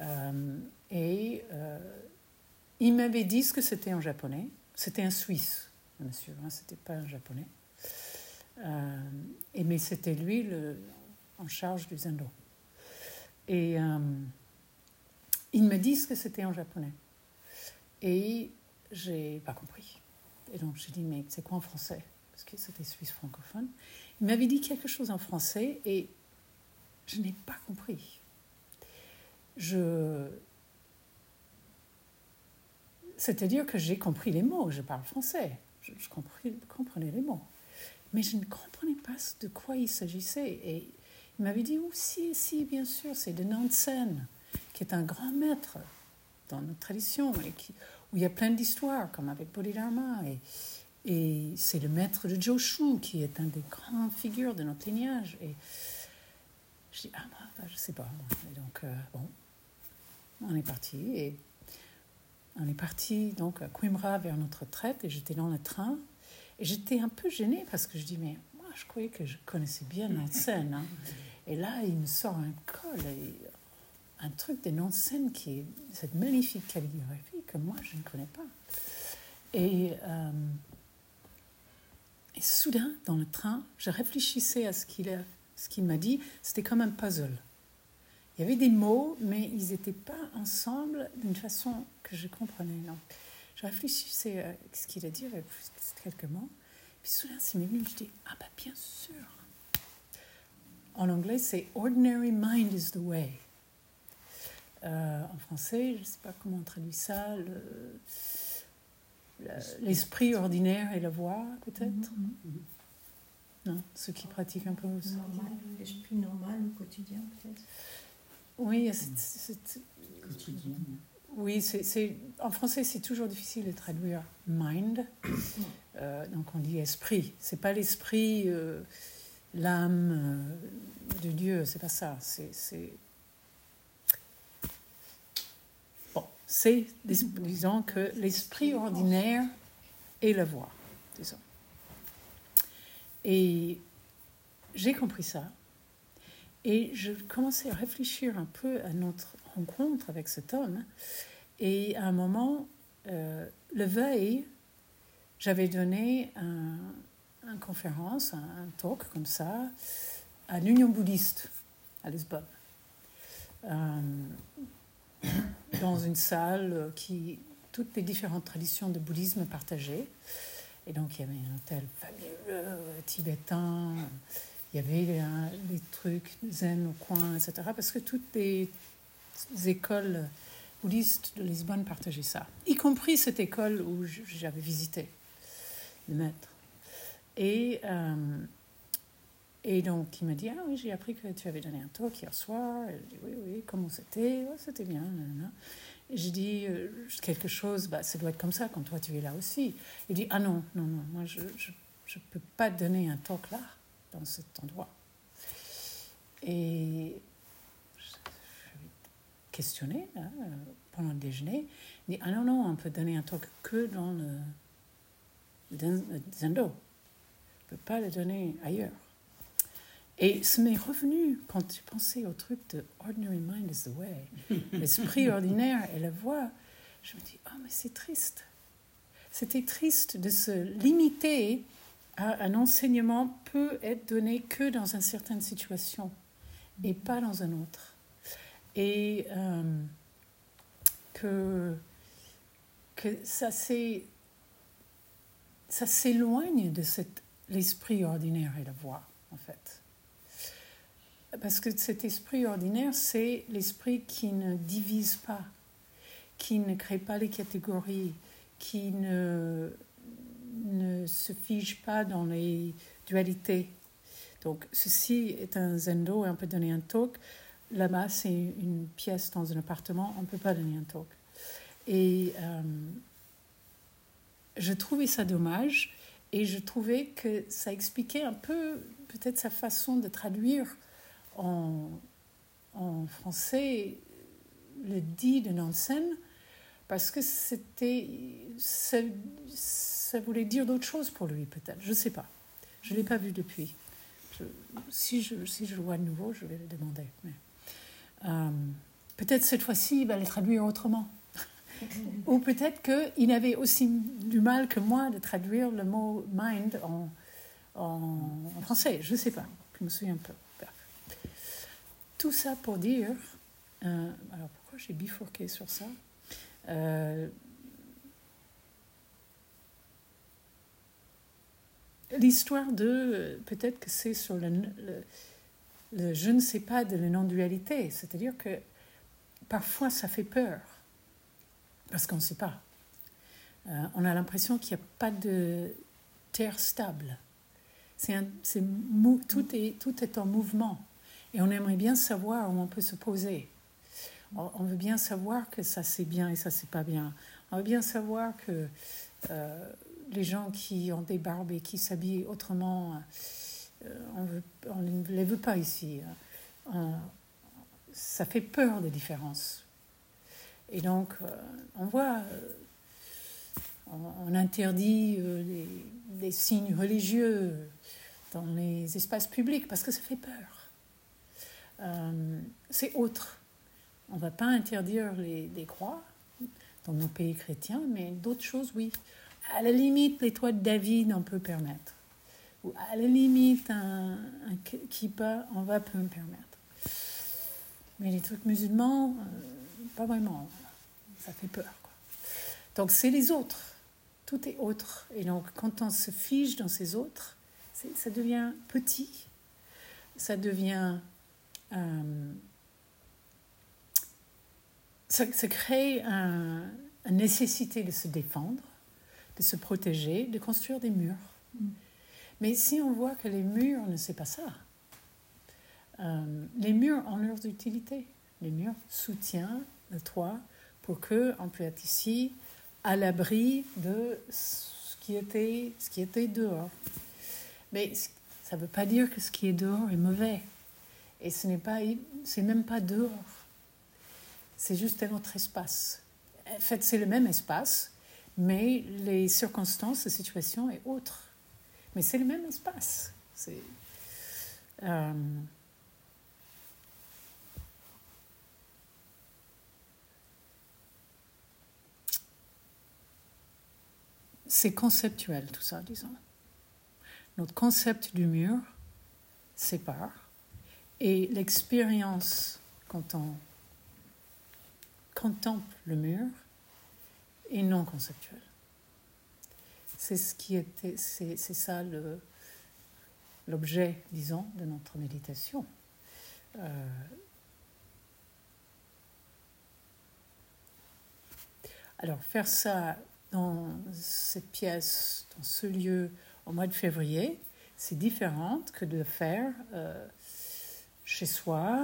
Euh, et euh, il m'avait dit ce que c'était en japonais. C'était un Suisse, monsieur, hein, c'était pas un japonais. Euh, et, mais c'était lui le, en charge du zendo. Et ils me disent que c'était en japonais. Et j'ai pas compris. Et donc j'ai dit, mais c'est quoi en français? Parce que c'était suisse francophone. Il m'avait dit quelque chose en français et je n'ai pas compris. Je. C'est-à-dire que j'ai compris les mots, je parle français, je, comprenais les mots. Mais je ne comprenais pas de quoi il s'agissait. Et il m'avait dit, oh, si, si, bien sûr, c'est de Nansen qui est un grand maître dans notre tradition, et qui, où il y a plein d'histoires, comme avec Bodhidharma. Et, c'est le maître de Joshu qui est un des grandes figures de notre lignage. Et je dis, ah, bah, bah je sais pas. Et donc, euh, bon, on est parti. Et on est parti donc à Coimbra vers notre retraite. Et j'étais dans le train. Et j'étais un peu gênée parce que je dis, mais moi, je croyais que je connaissais bien notre scène. Hein. Et là, il me sort un col, un truc des noms de scène qui est cette magnifique calligraphie que moi, je ne connais pas. Et, euh, et soudain, dans le train, je réfléchissais à ce qu'il ce qu'il m'a dit. C'était comme un puzzle. Il y avait des mots, mais ils n'étaient pas ensemble d'une façon que je comprenais. Donc, je réfléchissais à ce qu'il a dit avec quelques mots. Puis soudain, c'est venu, je dis Ah, bah, bien sûr. En anglais, c'est Ordinary mind is the way. Euh, en français, je ne sais pas comment on traduit ça. L'esprit ordinaire et la voix, peut-être? Mm-hmm. Non, ceux qui pratiquent un peu. L'esprit normal au quotidien, peut-être? Oui, c'est. Quotidien. Oui, c'est, en français, c'est toujours difficile de traduire mind. Euh, donc on dit esprit. C'est pas l'esprit, euh, l'âme euh, de Dieu, c'est pas ça. C'est, c'est... Disons que l'esprit ordinaire est la voix, disons. Et j'ai compris ça. Et je commençais à réfléchir un peu à notre rencontre avec cet homme. Et à un moment, euh, le veille, j'avais donné un, une conférence, un, talk comme ça, à l'Union bouddhiste à Lisbonne. Euh, dans une salle qui toutes les différentes traditions de bouddhisme partagées. Et donc il y avait un hôtel fabuleux tibétain, il y avait les trucs zen au coin, etc. Parce que toutes les écoles bouddhistes de Lisbonne partageaient ça, y compris cette école où j'avais visité le maître. Et, euh, et donc, il m'a dit Ah oui, j'ai appris que tu avais donné un talk hier soir. Je Oui, oui, comment c'était? C'était bien. Et j'ai dit euh, quelque chose, bah, ça doit être comme ça quand toi tu es là aussi. Il dit Ah non, non, non, moi je ne peux pas donner un talk là, dans cet endroit. Et questionné hein, pendant le déjeuner. Il dit Ah non, non, on peut donner un talk que dans le, Zendo. On ne peut pas le donner ailleurs. Et ce m'est revenu quand tu pensais au truc de Ordinary Mind is the Way, l'esprit ordinaire et la voix. Je me dis, oh, mais c'est triste. C'était triste de se limiter à un enseignement peut être donné que dans une certaine situation et pas dans une autre et euh, que, que ça s'éloigne de cet l'esprit ordinaire et la voix, en fait. Parce que cet esprit ordinaire, c'est l'esprit qui ne divise pas, qui ne crée pas les catégories, qui ne, ne se fige pas dans les dualités. Donc, ceci est un zendo, et on peut donner un talk là-bas, c'est une pièce dans un appartement, on ne peut pas donner un talk. Et euh, je trouvais ça dommage et je trouvais que ça expliquait un peu peut-être sa façon de traduire en, en français le dit de Nansen parce que c'était ça, ça, voulait dire d'autres choses pour lui peut-être je ne sais pas je ne l'ai pas vu depuis si, je, si je le vois de nouveau je vais le demander mais... Euh, peut-être cette fois-ci, il va les traduire autrement. Ou peut-être qu'il avait aussi du mal que moi de traduire le mot mind en, en, français. Je ne sais pas. Je me souviens un peu. Tout ça pour dire. Euh, alors pourquoi j'ai bifurqué sur ça euh, L'histoire de. Peut-être que c'est sur le je ne sais pas de la non-dualité. C'est-à-dire que parfois ça fait peur, parce qu'on ne sait pas. Euh, on a l'impression qu'il n'y a pas de terre stable. C'est tout, est, tout est en mouvement. Et on aimerait bien savoir où on peut se poser. On, veut bien savoir que ça c'est bien et ça c'est pas bien. On veut bien savoir que euh, les gens qui ont des barbes et qui s'habillent autrement, euh, on, ne les veut pas ici. Ça fait peur des différences. Et donc, euh, on voit, on, interdit les signes religieux dans les espaces publics parce que ça fait peur. Euh, c'est autre. On ne va pas interdire les, croix dans nos pays chrétiens, mais d'autres choses, oui. À la limite, les toits de David, on peut permettre. Ou à la limite, un, un kippa, on va peut me permettre. Mais les trucs musulmans, euh, pas vraiment. Ça fait peur. Donc c'est les autres. Tout est autre. Et donc quand on se fige dans ces autres, ça devient petit. Ça devient... euh, ça, ça crée un- une nécessité de se défendre, de se protéger, de construire des murs. Mm. Mais si on voit que les murs ne c'est pas ça, euh, les murs ont leurs utilités. Les murs soutiennent le toit pour que on puisse être ici à l'abri de ce qui était ce qui était dehors. Mais ça ne veut pas dire que ce qui est dehors est mauvais. Et ce n'est pas c'est même pas dehors. C'est juste un autre espace. En fait, c'est le même espace, mais les circonstances, la situation est autre. Mais c'est le même espace. C'est euh, c'est conceptuel tout ça, disons. Notre concept du mur sépare et l'expérience quand on contemple le mur est non conceptuelle. C'est ce qui était, c'est, c'est ça le, l'objet, disons, de notre méditation. Euh, alors faire ça dans cette pièce, dans ce lieu, au mois de février, c'est différent que de faire euh, chez soi,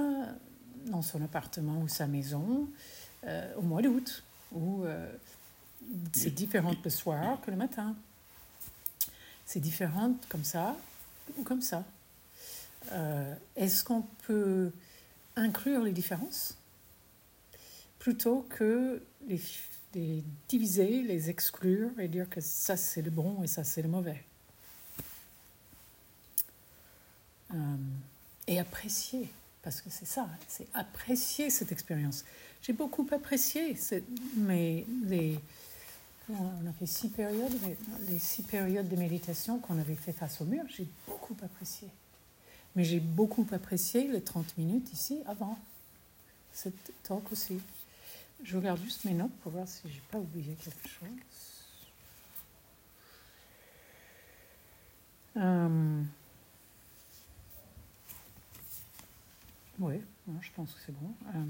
dans son appartement ou sa maison, euh, au mois d'août, où euh, c'est différent le soir que le matin. C'est différent comme ça ou comme ça. Euh, Est-ce qu'on peut inclure les différences plutôt que les, les diviser, les exclure et dire que ça c'est le bon et ça c'est le mauvais? Et apprécier, parce que c'est ça, c'est apprécier cette expérience. J'ai beaucoup apprécié, cette- les, on a fait six périodes, les six périodes de méditation qu'on avait fait face au mur, j'ai beaucoup apprécié. Mais j'ai beaucoup apprécié les 30 minutes ici avant cette talk aussi. Je regarde juste mes notes pour voir si j'ai pas oublié quelque chose. Euh, Oui, je pense que c'est bon. Euh,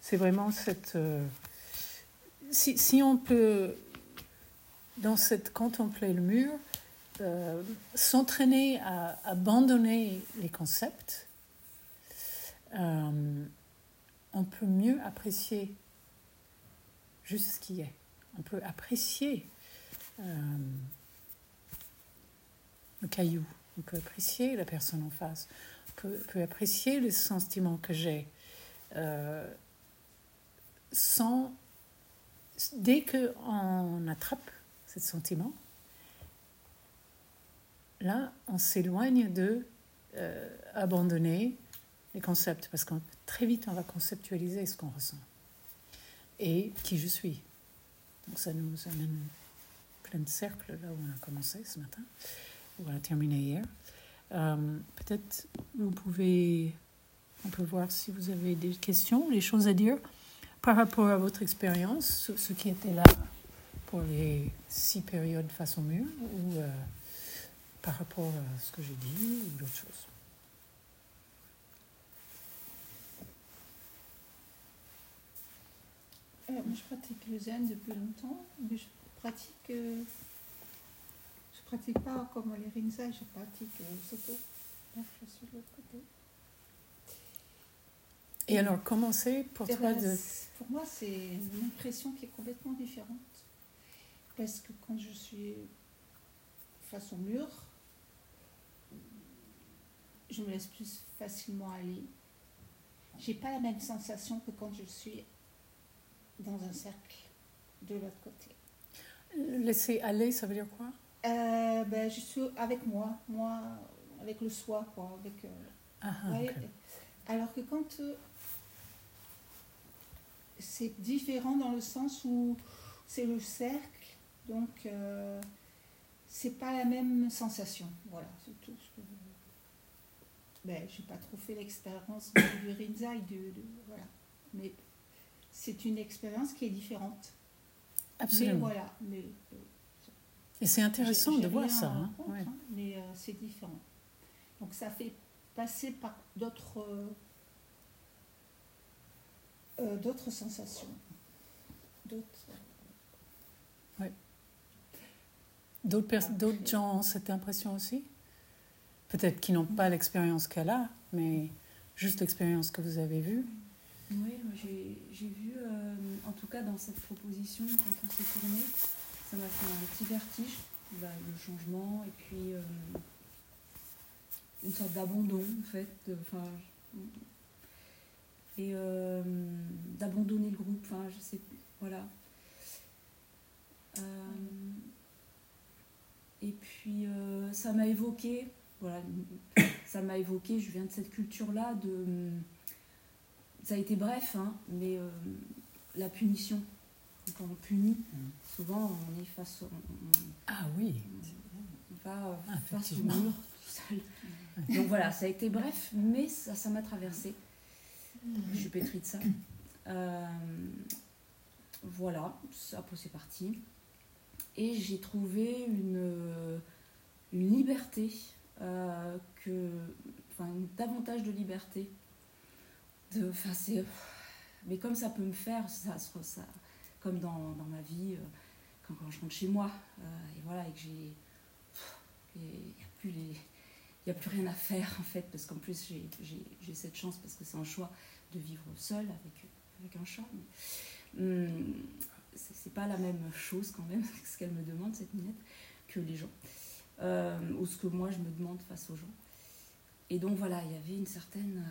c'est vraiment cette. euh, si, on peut, dans cette contempler le mur, euh, s'entraîner à abandonner les concepts, on peut mieux apprécier juste ce qui est. On peut apprécier le caillou, on peut apprécier la personne en face, peut, apprécier le sentiment que j'ai. euh, sans, dès qu'on attrape ce sentiment, là, on s'éloigne de euh, abandonner les concepts, parce que très vite, on va conceptualiser ce qu'on ressent et qui je suis. Donc ça nous amène plein de cercles là où on a commencé ce matin, où on a terminé hier. Euh, Peut-être vous pouvez, on peut voir si vous avez des questions, des choses à dire par rapport à votre expérience, ce, qui était là pour les six périodes face au mur, ou euh, par rapport à ce que j'ai dit, ou d'autres choses. Euh, je pratique le zen depuis longtemps, mais je pratique. Je pratique pas comme les rinzai, je pratique euh, soto. Donc, je suis de l'autre côté. Et alors, comment c'est pour Eh toi ben, de... Pour moi, c'est une impression qui est complètement différente. Parce que quand je suis face au mur, je me laisse plus facilement aller. J'ai pas la même sensation que quand je suis dans un cercle de l'autre côté. Laisser aller, ça veut dire quoi? Euh, ben, je suis avec moi, moi, avec le soi, quoi. Avec, euh, Ah, ah, ouais. Alors que quand euh, c'est différent dans le sens où c'est le cercle, donc c'est pas la même sensation. Voilà, c'est tout ce que. Ben, j'ai pas trop fait l'expérience du Rinzai, de, de- voilà. Mais c'est une expérience qui est différente. Mais Absolument. voilà, mais euh, Et c'est intéressant de voir ça. hein. Ouais. hein, mais euh, c'est différent. Donc ça fait passer par d'autres euh, euh, d'autres sensations. D'autres. D'autres pers- Après- d'autres gens ont cette impression aussi Peut-être qu'ils n'ont pas l'expérience qu'elle a, mais juste l'expérience que vous avez vue. Oui, j'ai j'ai vu, euh, en tout cas dans cette proposition, quand on s'est tourné, ça m'a fait un petit vertige, bah, le changement, et puis euh, une sorte d'abandon, en fait. et euh, d'abandonner le groupe, enfin, je sais voilà. Euh, et puis, ça m'a évoqué, voilà, ça m'a évoqué, je viens de cette culture-là, de ça a été bref, hein, mais la punition. Quand on punit, souvent on est face, au- on, Ah oui. on va Ah, face au mur tout seul. Donc voilà, ça a été bref, mais ça ça m'a traversé. Je suis pétrie de ça. Euh, voilà, ça après, c'est parti. Et j'ai trouvé une, une liberté, euh, que, enfin, davantage de liberté. De, enfin, c'est, mais comme ça peut me faire, ça, se- ça, comme dans, ma vie, euh, quand, je rentre chez moi, euh, et voilà, et que j'ai. Il n'y a, plus rien à faire, en fait, parce qu'en plus, j'ai- cette chance, parce que c'est un choix de vivre seul avec, un chat. mais, hum, c'est pas la même chose quand même, ce qu'elle me demande, cette minette, que les gens. Euh, ou ce que moi je me demande face aux gens. Et donc voilà, il y avait une certaine.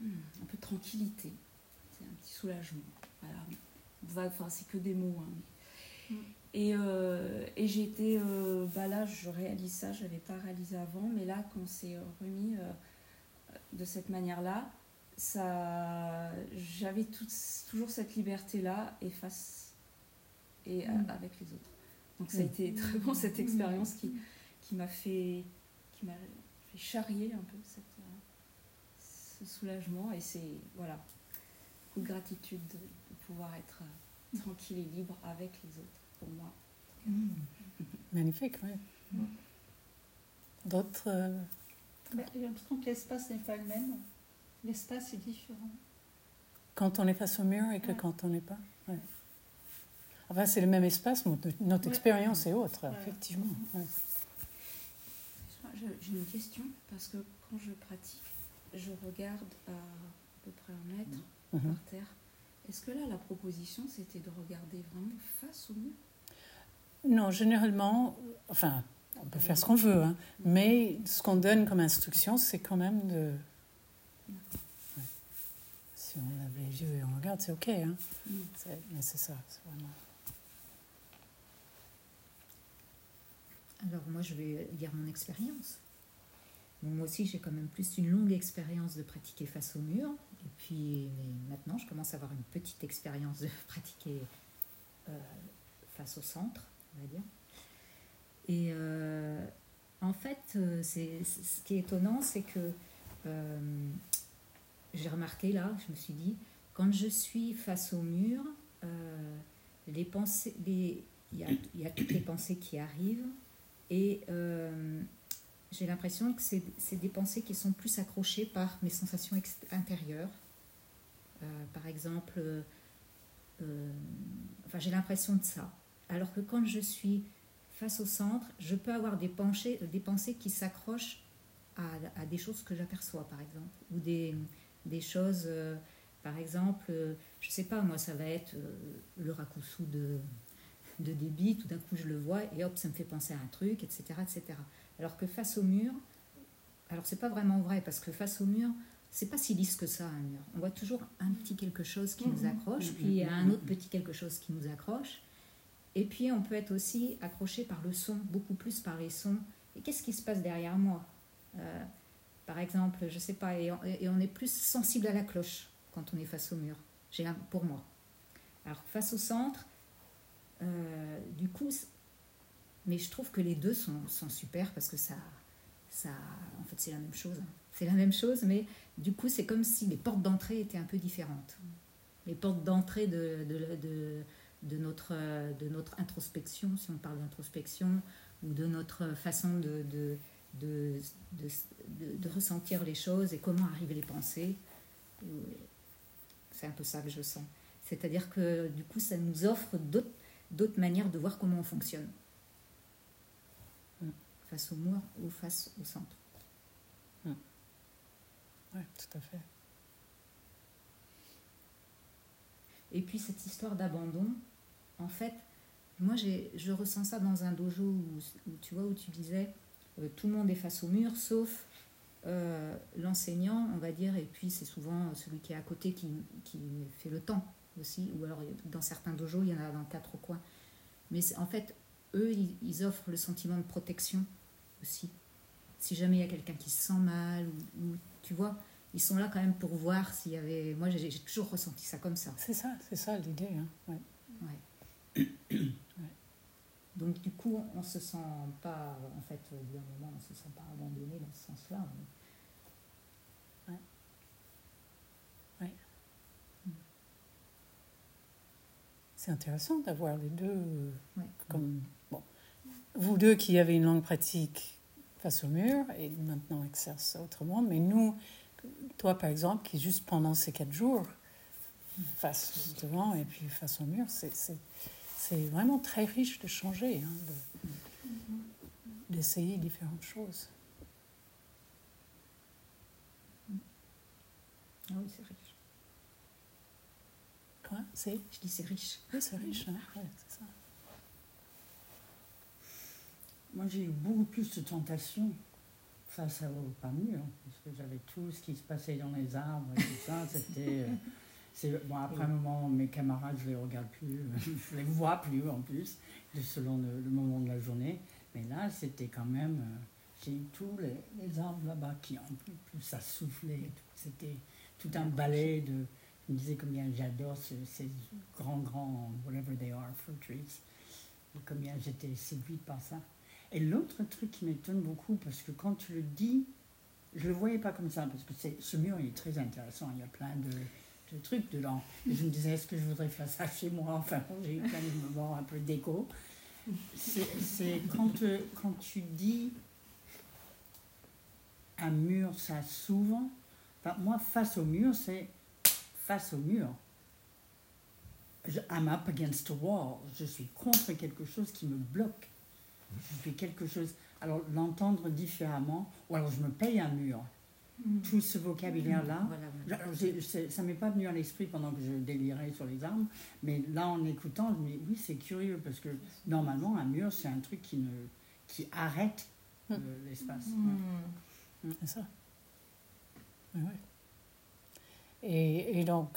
hum, un peu de tranquillité. C'est un petit soulagement. Voilà. Enfin, c'est que des mots. hein, Mm. Et, euh, et j'ai été. euh, bah là, je réalise ça, je n'avais pas réalisé avant, mais là, quand c'est remis euh, de cette manière-là, ça, j'avais toujours cette liberté-là et face et euh, Mm. avec les autres. Donc ça a Mm. été très bon cette expérience qui, qui m'a fait qui m'a fait charrier un peu cette, euh, ce soulagement et c'est voilà beaucoup de gratitude de, de pouvoir être euh, tranquille et libre avec les autres pour moi. Magnifique, oui. Mm. D'autres. euh, Ben, J'ai l'impression que l'espace n'est pas le même. L'espace est différent. quand on est face au mur et que Ouais. quand on n'est pas ouais. Enfin, c'est le même espace, mais notre, Ouais. expérience est autre, effectivement. ouais. Je- J'ai une question parce que quand je pratique, je regarde à à peu près un mètre Mhm. par terre. Est-ce que là la proposition c'était de regarder vraiment face au mur? Non, généralement, enfin, on peut faire ce qu'on veut, hein, mais ce qu'on donne comme instruction, c'est quand même de. Ouais. Si on lève les yeux et on regarde, c'est OK. Hein. Mm. C'est- Mais c'est ça, c'est vraiment. Alors moi, je vais dire mon expérience. Bon, moi aussi, j'ai quand même plus une longue expérience de pratiquer face au mur. Et puis maintenant, je commence à avoir une petite expérience de pratiquer euh, face au centre, on va dire. Et euh, en fait, euh, c'est, ce qui est étonnant, c'est que j'ai remarqué là, je me suis dit, quand je suis face au mur, les pensées, il y a, y a toutes les pensées qui arrivent. Et j'ai l'impression que c'est des pensées qui sont plus accrochées par mes sensations intérieures. Euh, par exemple, euh, euh, enfin, j'ai l'impression de ça. Alors que quand je suis face au centre, je peux avoir des pensées, des pensées qui s'accrochent à, des choses que j'aperçois, par exemple, ou des, choses, par exemple, je sais pas, moi, ça va être le rakusu de, de débit, tout d'un coup je le vois et hop, ça me fait penser à un truc, etc. etc. Alors que face au mur, alors c'est pas vraiment vrai parce que face au mur, c'est pas si lisse que ça un mur. On voit toujours un petit quelque chose qui nous Mhm. accroche, Mhm, puis il y a un mhm, autre petit quelque chose qui nous accroche. Et puis on peut être aussi accroché par le son, beaucoup plus par les sons. Et qu'est-ce qui se passe derrière moi? Euh, Par exemple, je sais pas, et on, et on est plus sensible à la cloche quand on est face au mur. Pour moi. Alors face au centre, euh, du coup, mais je trouve que les deux sont, super parce que ça, ça, en fait, c'est la même chose. C'est la même chose, mais du coup, c'est comme si les portes d'entrée étaient un peu différentes. Les portes d'entrée de, de, de, notre, de notre introspection, si on parle d'introspection, ou de notre façon de, de, de, ressentir les choses et comment arriver les pensées. C'est un peu ça que je sens. C'est-à-dire que du coup, ça nous offre d'autres manières de voir comment on fonctionne. Face au mur ou face au centre. Oui, tout à fait. Et puis cette histoire d'abandon, en fait, moi je ressens ça dans un dojo où, où tu vois où tu disais euh, tout le monde est face au mur sauf euh, l'enseignant, on va dire, et puis c'est souvent celui qui est à côté qui, qui fait le temps aussi, ou alors dans certains dojos il y en a dans quatre coins. Mais en fait, eux ils, ils offrent le sentiment de protection aussi. Si jamais il y a quelqu'un qui se sent mal, ou, ou, tu vois, ils sont là quand même pour voir s'il y avait. Moi j'ai toujours ressenti ça comme ça. C'est ça, c'est ça l'idée. Hein. ouais. Ouais. Donc du coup, on se sent pas, en fait, au bout d'un moment, on se sent pas abandonné dans ce sens-là. C'est intéressant d'avoir les deux. euh, Ouais. Comme, bon, vous deux qui avez une longue pratique face au mur et maintenant exerce autrement, mais nous, toi par exemple, qui juste pendant ces quatre jours, face devant et puis face au mur, c'est, vraiment très riche de changer, hein, de- d'essayer différentes choses. Ah oui, c'est riche. Quoi? C'est? Je dis c'est riche. oui, c'est riche, hein, ouais, c'est ça. Moi, j'ai eu beaucoup plus de tentations face au pas mur, parce que j'avais tout ce qui se passait dans les arbres et tout ça. C'était. euh, bon, après un moment, mes camarades, je les regarde plus, je les vois plus en plus, selon le, le moment de la journée. Mais là, c'était quand même. euh, j'ai eu tous les, les arbres là-bas qui en plus, plus ça soufflait. C'était tout un balai de. Je me disais combien j'adore ce- ces grands, grands, whatever they are, fruit trees. Et combien j'étais séduite par ça. Et l'autre truc qui m'étonne beaucoup, parce que quand tu le dis, je le voyais pas comme ça, parce que ce mur il est très intéressant, il y a plein de, trucs dedans. Et je me disais, est-ce que je voudrais faire ça chez moi? Enfin, j'ai eu plein de moments un peu déco. C'est, quand, tu dis un mur, ça s'ouvre. Enfin, moi, face au mur, c'est face au mur. I'm up against a wall. Je suis contre quelque chose qui me bloque. Je fais quelque chose. Alors, l'entendre différemment, ou alors je me paye un mur. Tout ce vocabulaire-là, Voilà. j'ai- c'est- ça m'est pas venu à l'esprit pendant que je délirais sur les armes, mais là en écoutant, je me dis oui c'est curieux parce que normalement un mur c'est un truc qui ne qui arrête euh, l'espace. C'est ça. Oui, oui. Et, et donc,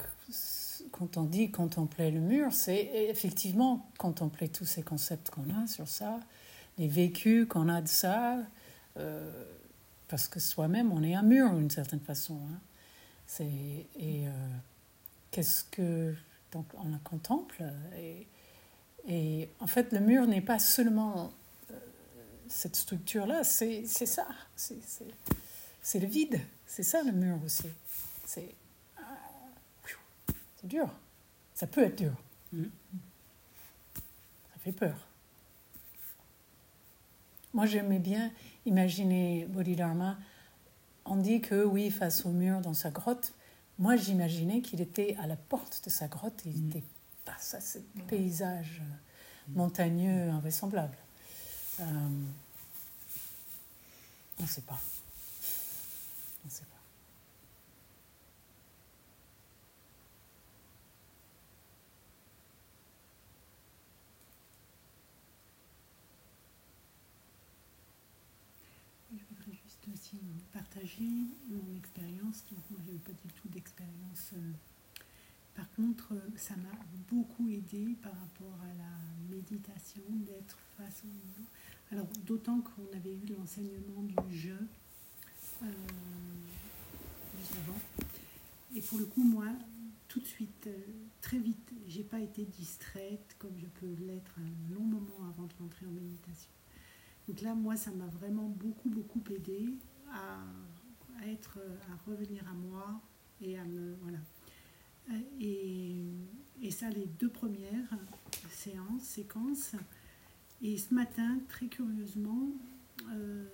quand on dit contempler le mur, c'est effectivement contempler tous ces concepts qu'on a sur ça, les vécus qu'on a de ça, euh, parce que soi-même, on est un mur d'une certaine façon. hein. C'est, et euh, qu'est-ce que. Donc, on la contemple. Et, et en fait, le mur n'est pas seulement euh, cette structure-là, c'est, c'est ça. C'est, c'est, c'est le vide. C'est ça le mur aussi. C'est, ah, dur. Ça peut être dur. Mhm. Ça fait peur. Moi, j'aimais bien imaginer Bodhidharma. On dit que oui, face au mur dans sa grotte. Moi, j'imaginais qu'il était à la porte de sa grotte. et Il Mhm. était face à ce paysage euh, montagneux invraisemblable. Euh, on ne sait pas. On ne sait pas. peut-être aussi partager mon expérience. Donc, moi, je pas du tout d'expérience. euh. Par contre, euh, ça m'a beaucoup aidé par rapport à la méditation, d'être face au. Alors, d'autant qu'on avait eu l'enseignement du jeu euh, juste avant. Et pour le coup, moi, tout de suite, très vite, j'ai pas été distraite comme je peux l'être un long moment avant de rentrer en méditation. Donc là, moi, ça m'a vraiment beaucoup, beaucoup aidé à, être, à revenir à moi et à me, voilà. Et, et ça, les deux premières séances, séquences. Et ce matin, très curieusement, euh,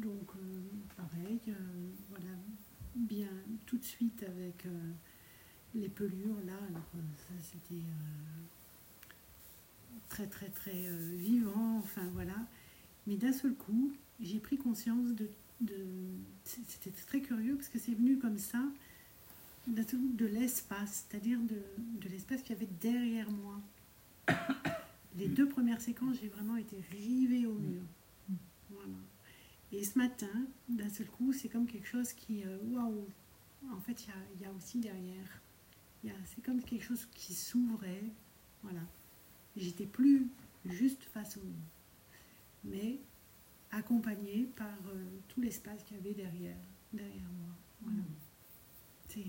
donc euh, pareil, euh, voilà, bien tout de suite avec les pelures là. Alors ça, c'était très, très, très vivant. Enfin voilà. Mais d'un seul coup, j'ai pris conscience de. De- C'était très curieux parce que c'est venu comme ça, de l'espace, c'est-à-dire de, de l'espace qu'il y avait derrière moi. Les deux premières séquences, j'ai vraiment été rivée au mur. Voilà. Et ce matin, d'un seul coup, c'est comme quelque chose qui. euh, Waouh En fait, il y y a aussi derrière. C'est comme quelque chose qui s'ouvrait. Voilà. J'étais plus juste face au mur, mais accompagnée par euh, tout l'espace qu'il y avait derrière, derrière moi. Voilà. C'est. euh,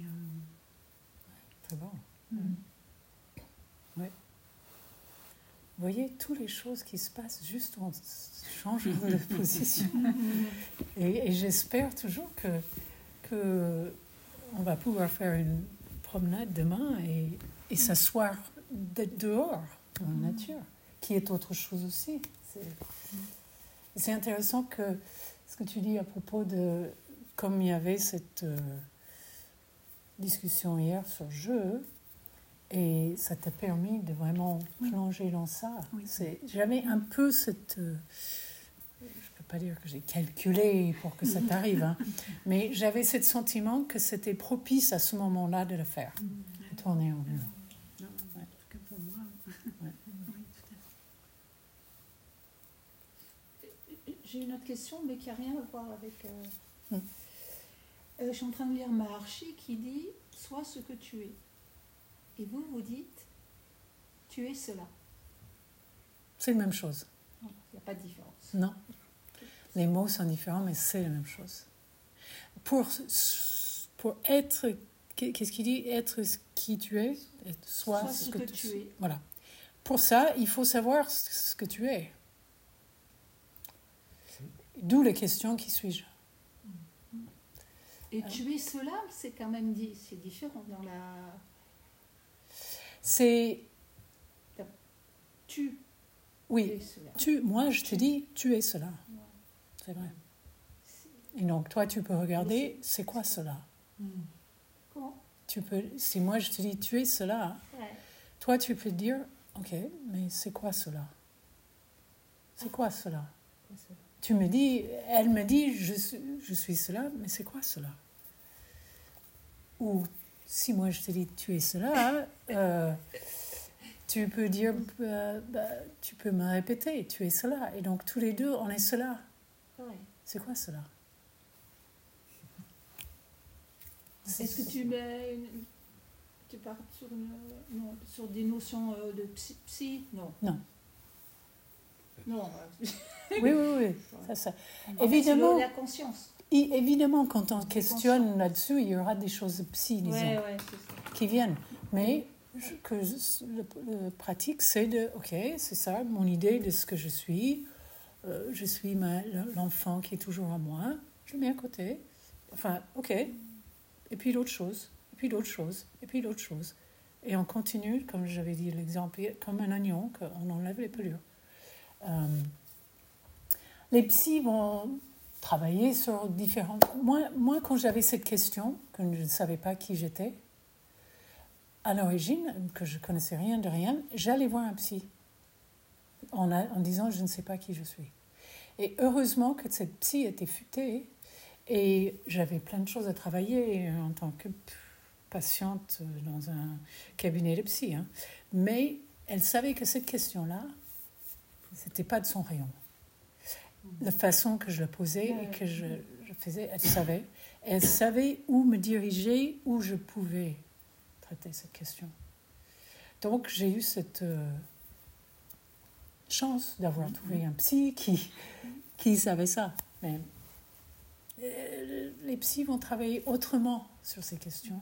Très bon. mm. Vous voyez, toutes les choses qui se passent juste en changeant de position. Et, et j'espère toujours que, que on va pouvoir faire une promenade demain et, et s'asseoir de- dehors, dans la nature, qui est autre chose aussi. C'est- C'est intéressant que ce que tu dis à propos de, comme il y avait cette euh, discussion hier sur jeu, et ça t'a permis de vraiment Oui. plonger dans ça. Oui. C'est- J'avais un peu cette... euh, je ne peux pas dire que j'ai calculé pour que ça t'arrive, hein, mais j'avais ce sentiment que c'était propice à ce moment-là de le faire, de tourner en mur. Non, en tout cas pour moi. Ouais. Oui, tout à fait. J'ai une autre question, mais qui n'a rien à voir avec. euh, Hmm. euh, je suis en train de lire Maharshi qui dit Sois ce que tu es. Et vous, vous dites Tu es cela. C'est la même chose. Il n'y a pas de différence. Non. Les mots sont différents, mais c'est la même chose. Pour, pour être, qu'est-ce qu'il dit? Être ce qui tu es, soit Sois ce que tu es. Voilà. Pour ça, il faut savoir ce que tu es. D'où la question qui suis-je Et tu es cela, c'est quand même dit, c'est différent dans la. C'est. Tu Oui, es cela. tu, moi je te dis, tu es cela. C'est vrai. Et donc, toi, tu peux regarder, c'est quoi cela? Comment tu peux, Si moi je te dis, tu es cela, Ouais. toi, tu peux dire, ok, mais c'est quoi cela? C'est quoi cela? Tu me dis, elle me dit, je, suis- je suis cela, mais c'est quoi cela? Ou si moi je te dis, tu es cela, euh, tu peux dire, euh, bah, tu peux me répéter, tu es cela. Et donc tous les deux, on est cela. C'est quoi cela? Est-ce que tu mets une- tu pars sur, une- non, sur des notions euh, de psy, psy? Non. Non. Non. Oui, oui, oui. Ça, ça. Évidemment. La conscience. Évidemment, quand on questionne là-dessus, il y aura des choses psy, disons, Ouais, ouais, qui viennent. Mais je- que le, le pratique, c'est de, ok, c'est ça, mon idée de ce que je suis. Euh, je suis l'enfant qui est toujours à moi. Je mets à côté. Enfin, ok. Et puis l'autre chose, et puis l'autre chose, et puis l'autre chose. Et on continue, comme j'avais dit l'exemple, comme un oignon, qu'on enlève les pelures. Euh, les psys vont travailler sur différents... Moi, moi quand j'avais cette question, que je ne savais pas qui j'étais, à l'origine, que je connaissais rien de rien, j'allais voir un psy en, disant je ne sais pas qui je suis. Et heureusement que cette psy était futée et j'avais plein de choses à travailler en tant que patiente dans un cabinet de psy. hein. Mais elle savait que cette question-là, c'était pas de son rayon. La façon que je la posais et que je, je faisait, elle savait. Elle savait où me diriger, où je pouvais traiter cette question. Donc j'ai eu cette euh, chance d'avoir trouvé un psy qui, qui savait ça. Mais euh, les psys vont travailler autrement sur ces questions.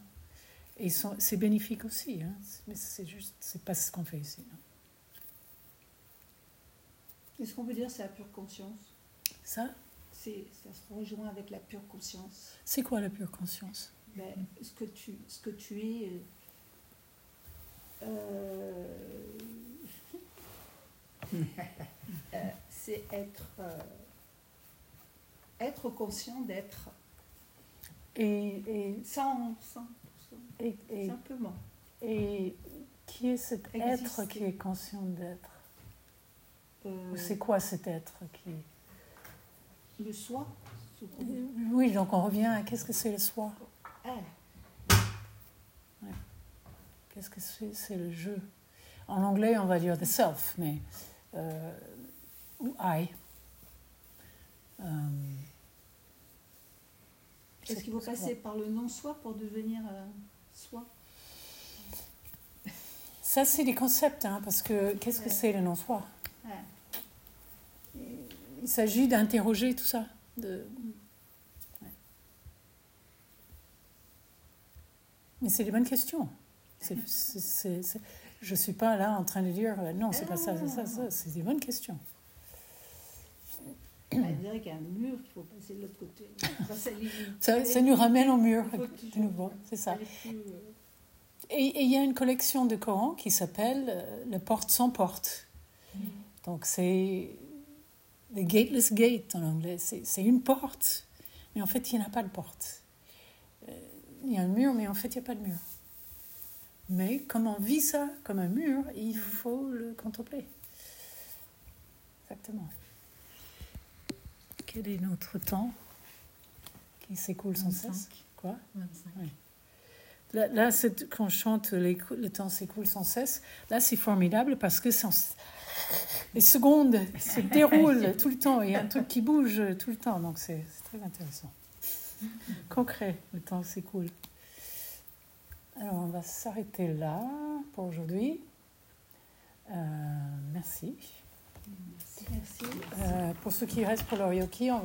Et c'est bénéfique aussi. hein. Mais c'est juste, c'est pas ce qu'on fait ici. non. Est-ce qu'on peut dire que c'est la pure conscience? C'est, Ça? Se rejoint avec la pure conscience. c'est quoi la pure conscience? Ben, ce, que tu, ce que tu es, euh, euh, c'est être, euh, être conscient d'être. Et, et, sans, sans, sans- et, et, simplement. et qui est cet être qui est conscient d'être? Ou C'est quoi cet être qui... le soi. Oui, donc on revient à qu'est-ce que c'est le soi? Ah, Qu'est-ce que c'est C'est le jeu? En anglais, on va dire the self, mais. euh, ou I. Euh, Est-ce qu'il faut passer par le non-soi pour devenir euh, soi? Ça, c'est des concepts, hein, parce que qu'est-ce que c'est le non-soi Il s'agit d'interroger tout ça. De... Ouais. Mais c'est des bonnes questions. Je ne suis pas là en train de dire euh, non, c'est pas ça, c'est ça, ça. C'est des bonnes questions. on dirait qu'il y a un mur qu'il faut passer de l'autre côté. Ça, lui- Ça, ça nous ramène au mur, de nouveau, c'est ça. euh, Et il y a une collection de Coran qui s'appelle euh, Le porte sans porte. Donc c'est The Gateless Gate en anglais. C'est une porte, mais en fait il n'y en a pas de porte. Euh, Il y a un mur, mais en fait il n'y a pas de mur. Mais comme on vit ça comme un mur, il faut le contempler. Exactement. Quel est notre temps qui s'écoule sans 25. cesse Quoi? 25. Là, là, quand je chante les le temps s'écoule sans cesse, là c'est formidable parce que sans- les secondes se déroulent tout le temps. Il y a un truc qui bouge tout le temps, donc c'est très intéressant. Concret, le temps s'écoule. Alors on va s'arrêter là pour aujourd'hui. Euh, merci. Merci. Euh, pour ceux qui restent pour leur yoki, on va